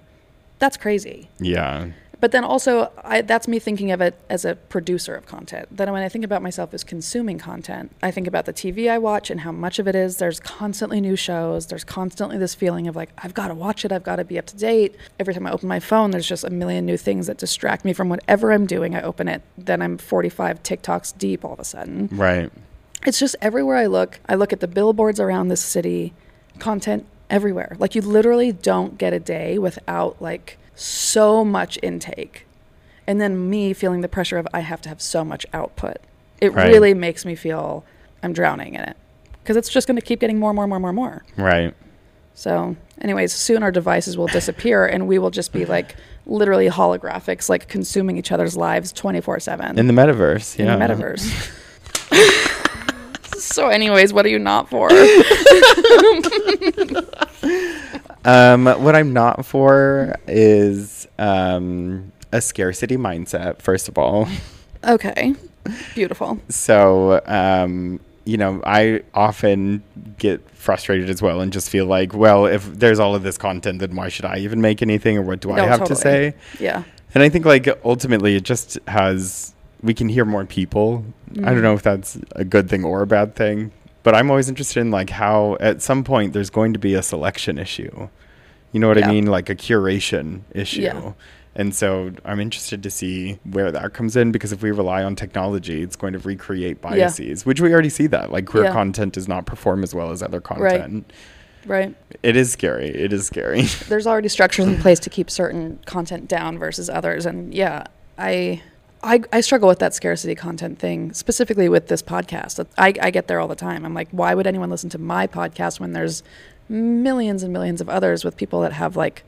That's crazy. Yeah. But then also, I, that's me thinking of it as a producer of content. Then when I think about myself as consuming content, I think about the TV I watch and how much of it is. There's constantly new shows. There's constantly this feeling of like, I've got to watch it. I've got to be up to date. Every time I open my phone, there's just a million new things that distract me from whatever I'm doing. I open it, then I'm 45 TikToks deep all of a sudden Right. it's just everywhere I look, I look at the billboards around this city, content everywhere. Like you literally don't get a day without like so much intake. And then me feeling the pressure of I have to have so much output. It Right. really makes me feel I'm drowning in it. Cuz it's just going to keep getting more and more and more and more. Right. So, anyways, soon our devices will disappear and we will just be like literally holographics like consuming each other's lives 24/7 In the metaverse. in Yeah. the metaverse. so, anyways, what are you not for? Um, what I'm not for is um, a scarcity mindset, first of all. okay, beautiful. So, um, you know, I often get frustrated as well and just feel like, well, if there's all of this content, then why should I even make anything or what do I No, have to say? Yeah, And I think, like, ultimately, it just has, we can hear more people. I don't know if that's a good thing or a bad thing, but I'm always interested in, like, how at some point there's going to be a selection issue. You know what Yeah. I mean? Like a curation issue. Yeah. And so I'm interested to see where that comes in because if we rely on technology, it's going to recreate Yeah. biases, which we already see that. Like queer Yeah. content does not perform as well as other content. Right. content. right. It is scary. It is scary. There's already structures in place to keep certain content down versus others, and yeah, I. I, I struggle with that scarcity content thing, specifically with this podcast. I, I get there all the time. I'm like, why would anyone listen to my podcast when there's millions and millions of others with people that have like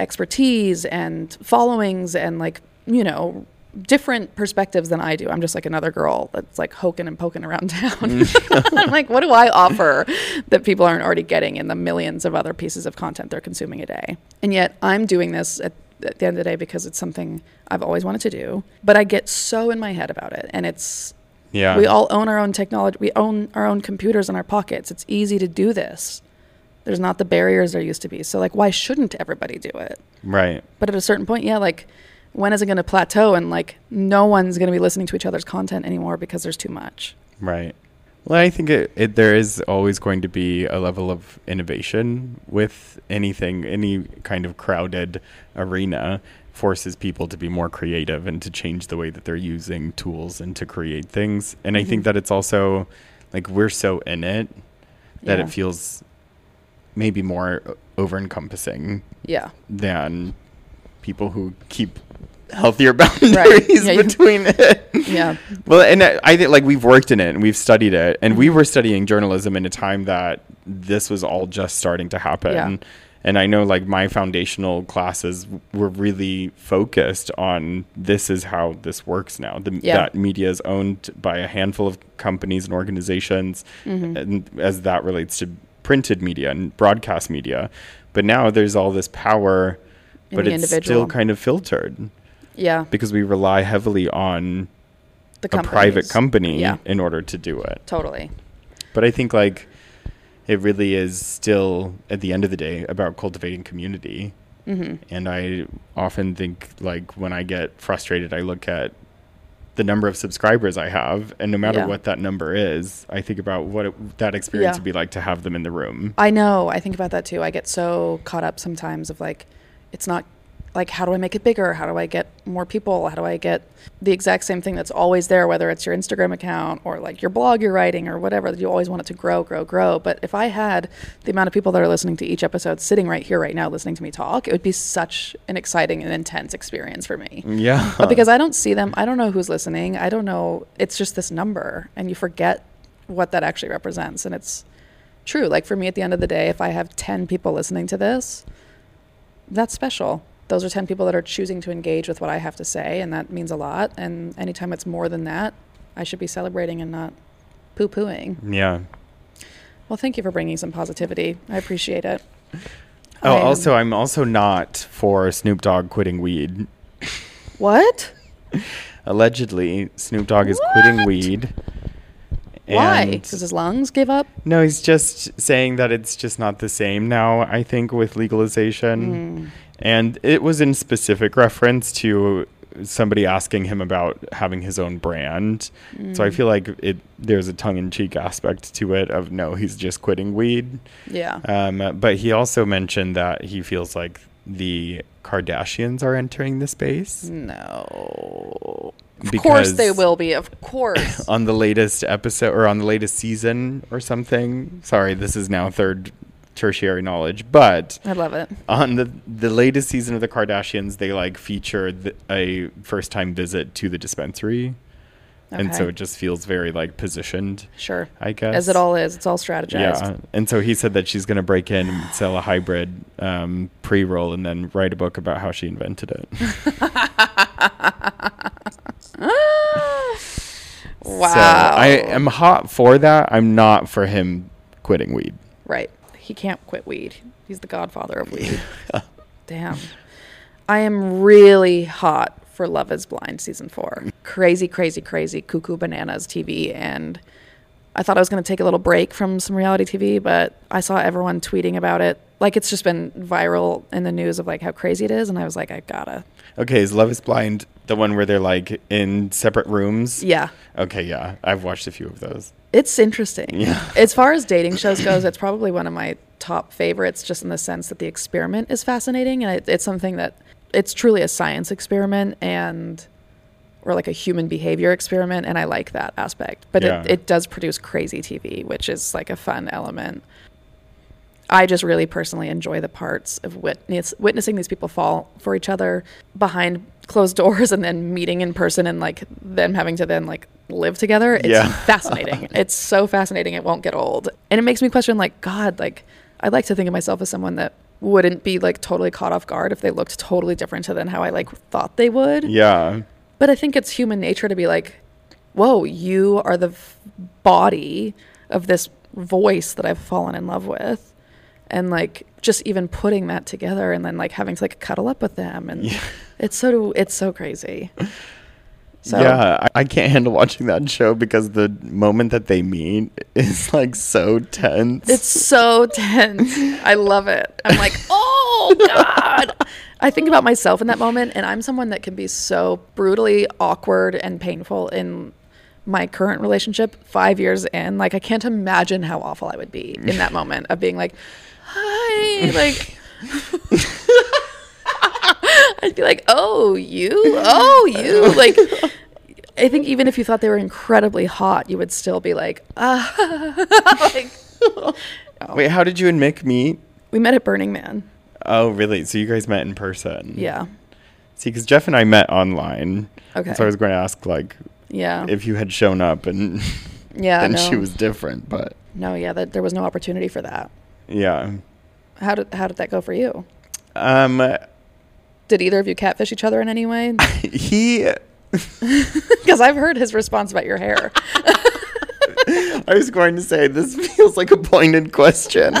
expertise and followings and like you know different perspectives than I do. I'm just like another girl that's like hoking and poking around town. Mm. I'm like, what do I offer that people aren't already getting in the millions of other pieces of content they're consuming a day? And yet I'm doing this at, at the end of the day because it's something I've always wanted to do, but I get so in my head about it and it's yeah. we all own our own technology. We own our own computers in our pockets. It's easy to do this. There's not the barriers there used to be. So like why shouldn't everybody do it? right. But at a certain point, yeah, like when is it going to plateau and like no one's going to be listening to each other's content anymore because there's too much. Right. Well, I think it, it, there is always going to be a level of innovation with anything, any kind of crowded arena forces people to be more creative and to change the way that they're using tools and to create things. And I think Mhm. that it's also like we're so in it that Yeah. it feels maybe more over encompassing Yeah. than people who keep healthier boundaries Yeah, you- between it. Yeah. Well, and I I think like we've worked in it and we've studied it, and Mm-hmm. we were studying journalism in a time that this was all just starting to happen. Yeah. And I know like my foundational classes were really focused on this is how this works now. The, Yeah. That media is owned by a handful of companies and organizations, Mm-hmm. and as that relates to printed media and broadcast media. But now there's all this power, In but it's individual. still kind of filtered Yeah. because we rely heavily on The a private company Yeah. in order to do it. Totally. But I think like it really is still at the end of the day about cultivating community. hmm And I often think like when I get frustrated, I look at the number of subscribers I have, and no matter Yeah. what that number is, I think about what it, that experience Yeah. would be like to have them in the room. I know. I think about that too. I get so caught up sometimes of like, it's not like, how do I make it bigger? How do I get more people? How do I get the exact same thing that's always there, whether it's your Instagram account or like your blog you're writing or whatever? You always want it to grow, grow, grow. But if I had the amount of people that are listening to each episode sitting right here, right now, listening to me talk, it would be such an exciting and intense experience for me. Yeah. But because I don't see them, I don't know who's listening. I don't know. It's just this number, and you forget what that actually represents. And it's true. Like for me, at the end of the day, if I have 10 people listening to this, that's special. Those are 10 people that are choosing to engage with what I have to say, and that means a lot. And anytime it's more than that, I should be celebrating and not poo pooing. yeah. Well, thank you for bringing some positivity. I appreciate it. Oh, I also, I'm also not for Snoop Dogg quitting weed. What? Allegedly, Snoop Dogg is quitting weed. Why? Because his lungs gave up? No, he's just saying that it's just not the same now, I think, with legalization. Mm. And it was in specific reference to somebody asking him about having his own brand. So I Mm. feel like it there's a tongue-in-cheek aspect to it of no, he's just quitting weed. Yeah. Um, but he also mentioned that he feels like the Kardashians are entering the space No. Of course they will be. Of course. on the latest episode or on the latest season or something. Sorry, this is now third tertiary knowledge, but I love it. on the the latest season of the Kardashians, they like feature the, a first time visit to the dispensary, and so it just feels very like positioned. Sure. I guess As it all is. It's all strategized. Yeah, and so he said that she's going to break in and sell a hybrid um, pre roll and then write a book about how she invented it. wow. So I am hot for that. I'm not for him quitting weed. Right. He can't quit weed. He's the godfather of weed. Damn. I am really hot for Love is Blind season four. Crazy, crazy, crazy cuckoo bananas TV. And I thought I was going to take a little break from some reality TV, but I saw everyone tweeting about it. Like it's just been viral in the news of like how crazy it is. And I was like, I gotta. Okay, is Love is Blind the one where they're like in separate rooms? Yeah. Okay, yeah. I've watched a few of those. It's interesting. Yeah. As far as dating shows goes, it's probably one of my top favorites, just in the sense that the experiment is fascinating, and it, it's something that it's truly a science experiment and or like a human behavior experiment, and I like that aspect. But Yeah. it, it does produce crazy TV, which is like a fun element. I just really personally enjoy the parts of witness, witnessing these people fall for each other behind closed doors and then meeting in person and like them having to then like live together. It's Yeah. fascinating. it's so fascinating. It won't get old. And it makes me question like, God, like I'd like to think of myself as someone that wouldn't be like totally caught off guard if they looked totally different to than how I like thought they would. Yeah. But I think it's human nature to be like, whoa, you are the f- body of this voice that I've fallen in love with. And like just even putting that together and then like having to like cuddle up with them and Yeah. it's so it's so crazy. So yeah, I, I can't handle watching that show because the moment that they meet is like so tense. it's so tense. I love it. I'm like, oh God. I think about myself in that moment, and I'm someone that can be so brutally awkward and painful in my current relationship five years in. Like, I can't imagine how awful I would be in that moment of being like, hi, like. I'd be like, oh, you, oh, you. Like, I think even if you thought they were incredibly hot, you would still be like, ah. like, Wait, how did you and Mick meet? we met at Burning Man. Oh, really? So you guys met in person? Yeah. See, because Jeff and I met online. Okay. So I was going to ask, like, Yeah. if you had shown up and yeah. and no. she was different, but No, yeah, that there was no opportunity for that. Yeah. How did how did that go for you? Um, Did either of you catfish each other in any way? he, Because I've heard his response about your hair. I was going to say, this feels like a pointed question.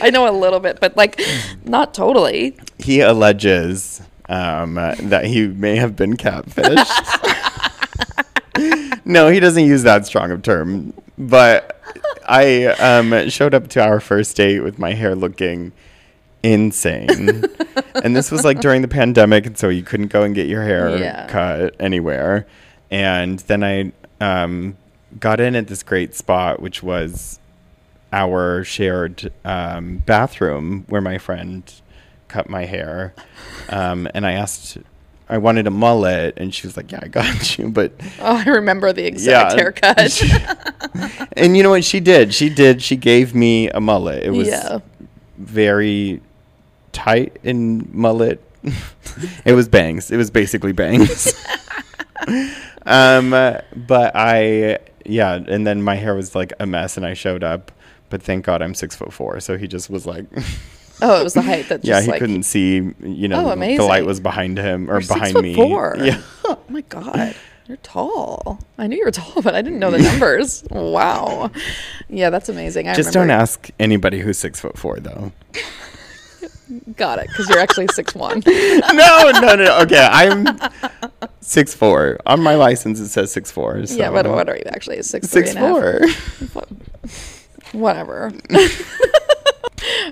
I know a little bit, but like not totally. he alleges um, that he may have been catfished. No, he doesn't use that strong of term. But I um, showed up to our first date with my hair looking insane. and this was like during the pandemic, and so you couldn't go and get your hair Yeah. cut anywhere. And then I um, got in at this great spot, which was our shared um, bathroom where my friend cut my hair. Um, and I asked, I wanted a mullet, and she was like, "Yeah, I got you." But Oh, I remember the exact Yeah. haircut. and you know what she did? She did. She gave me a mullet. It was yeah. very tight in mullet. it was bangs. It was basically bangs. um, but I, yeah, and then my hair was like a mess, and I showed up. But thank God I'm six foot four, so he just was like, Oh, it was the height that just yeah, he like couldn't see. You know, Oh, the- light was behind him or behind foot me. four. Yeah, Oh my god. You're tall. I knew you were tall, but I didn't know the numbers. wow. Yeah, that's amazing. I just don't ask anybody who's six foot four though. Got it, because you're actually six one. no, no, no. Okay, I'm six four. On my license, it says six four. So Yeah, but what are you actually? Six Six four. Whatever.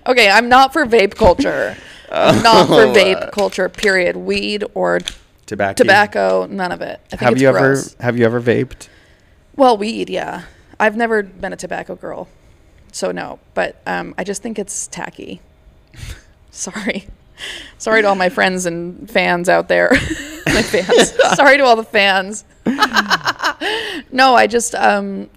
Okay, I'm not for vape culture. I'm not for Oh, vape culture. Period. Weed or Tobacco. tobacco, none of it. I think Have it's you gross. ever have you ever vaped? Well, weed, yeah. I've never been a tobacco girl, so no. But um, I just think it's tacky. Sorry, sorry to all my friends and fans out there. my fans. sorry to all the fans. no, I just um,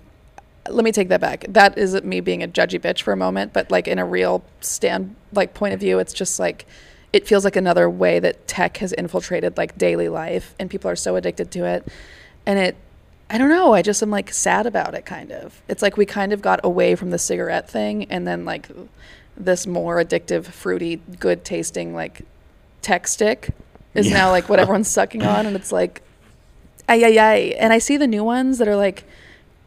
let me take that back. That isn't me being a judgy bitch for a moment, but like in a real stand like point of view, it's just like it feels like another way that tech has infiltrated like daily life and people are so addicted to it. And it I don't know, I just am like sad about it kind of. It's like we kind of got away from the cigarette thing and then like this more addictive, fruity, good tasting like tech stick is Yeah. now like what everyone's sucking on and it's like ay ay ay. And I see the new ones that are like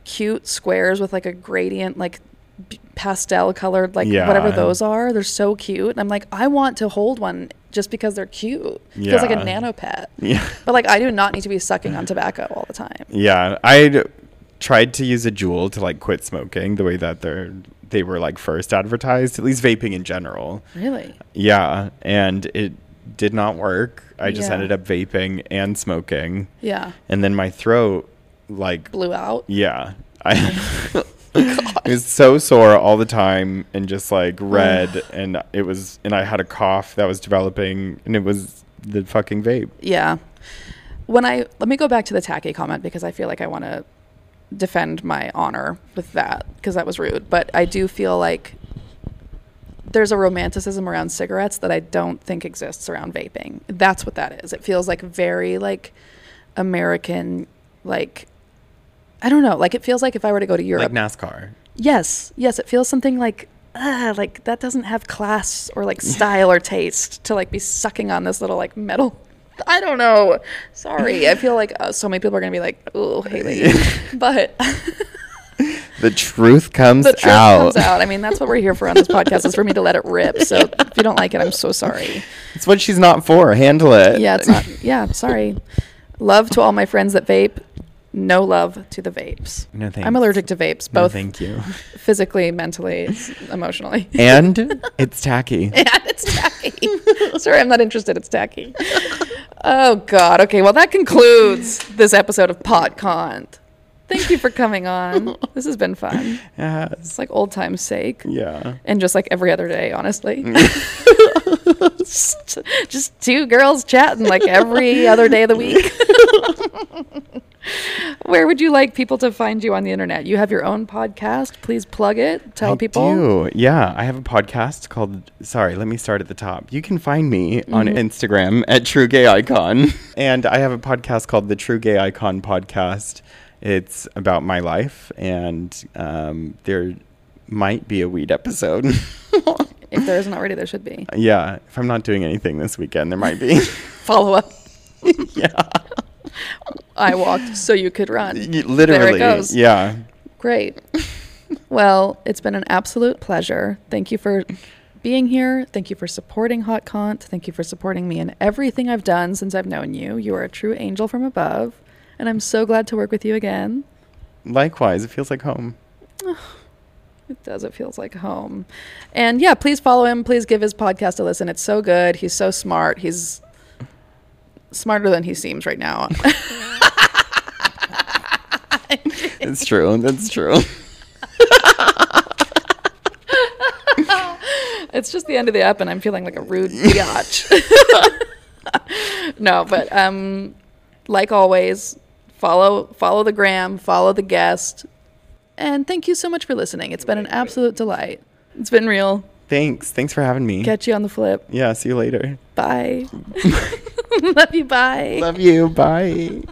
cute squares with like a gradient like b- pastel colored like whatever those are. They're so cute. And i'm like i want to hold one just because they're cute. It feels like a Yeah. nano pet Yeah. but like i do not need to be sucking on tobacco all the time. Yeah, I tried to use a Juul to like quit smoking the way that they're they were like first advertised, at least vaping in general. really? Yeah, and it did not work. I just Yeah. ended up vaping and smoking, yeah. And then my throat like blew out? Yeah, I it was so sore all the time and just like red, and it was and I had a cough that was developing, and it was the fucking vape. yeah. When i let me go back to the tacky comment because i feel like i want to defend my honor with that because that was rude. But i do feel like there's a romanticism around cigarettes that I don't think exists around vaping. That's what that is. It feels like very like American like I don't know, like it feels like if I were to go to Europe. Like NASCAR. yes. Yes, it feels something like ah, like that doesn't have class or like style or taste to like be sucking on this little like metal I don't know. Sorry. I feel like uh, so many people are going to be like, "Oh, Haleigh." but The truth comes the truth out. comes out. I mean, that's what we're here for on this podcast is for me to let it rip. So if you don't like it, I'm so sorry. It's what she's not for. Handle it. Yeah, it's not. Yeah, sorry. Love to all my friends that vape. No love to the vapes. No thanks. I'm allergic to vapes, No, both thank you. physically, mentally, emotionally. and it's tacky. and it's tacky. Sorry, I'm not interested. It's tacky. Oh God. Okay. Well, that concludes this episode of PodCon. Thank you for coming on. This has been fun. Yes. It's like old time's sake, Yeah. and just like every other day, honestly. just, just two girls chatting like every other day of the week. Where would you like people to find you on the internet? You have your own podcast. Please plug it. Tell I people. do. Yeah, I have a podcast called. Sorry, let me start at the top. You can find me on Mm-hmm. Instagram at True Gay Icon, and I have a podcast called the True Gay Icon Podcast. It's about my life, and um, there might be a weed episode. If there isn't already, there should be. yeah, if I'm not doing anything this weekend, there might be. Follow up. yeah, I walked so you could run. Literally. goes. Yeah. Great. well, it's been an absolute pleasure. Thank you for being here. Thank you for supporting Hot Cont. Thank you for supporting me in everything I've done since I've known you. You are a true angel from above, and I'm so glad to work with you again. Likewise, it feels like home. It does. It feels like home. And yeah, please follow him. Please give his podcast a listen. It's so good. He's so smart. He's smarter than he seems right now. It's true. That's true. It's just the end of the app, and I'm feeling like a rude biatch. no, but um, like always, follow follow the gram, follow the guest, and thank you so much for listening. It's been an absolute delight. It's been real. Thanks. Thanks for having me. Catch you on the flip. yeah. See you later. Bye. Love you. Bye. Love you. Bye.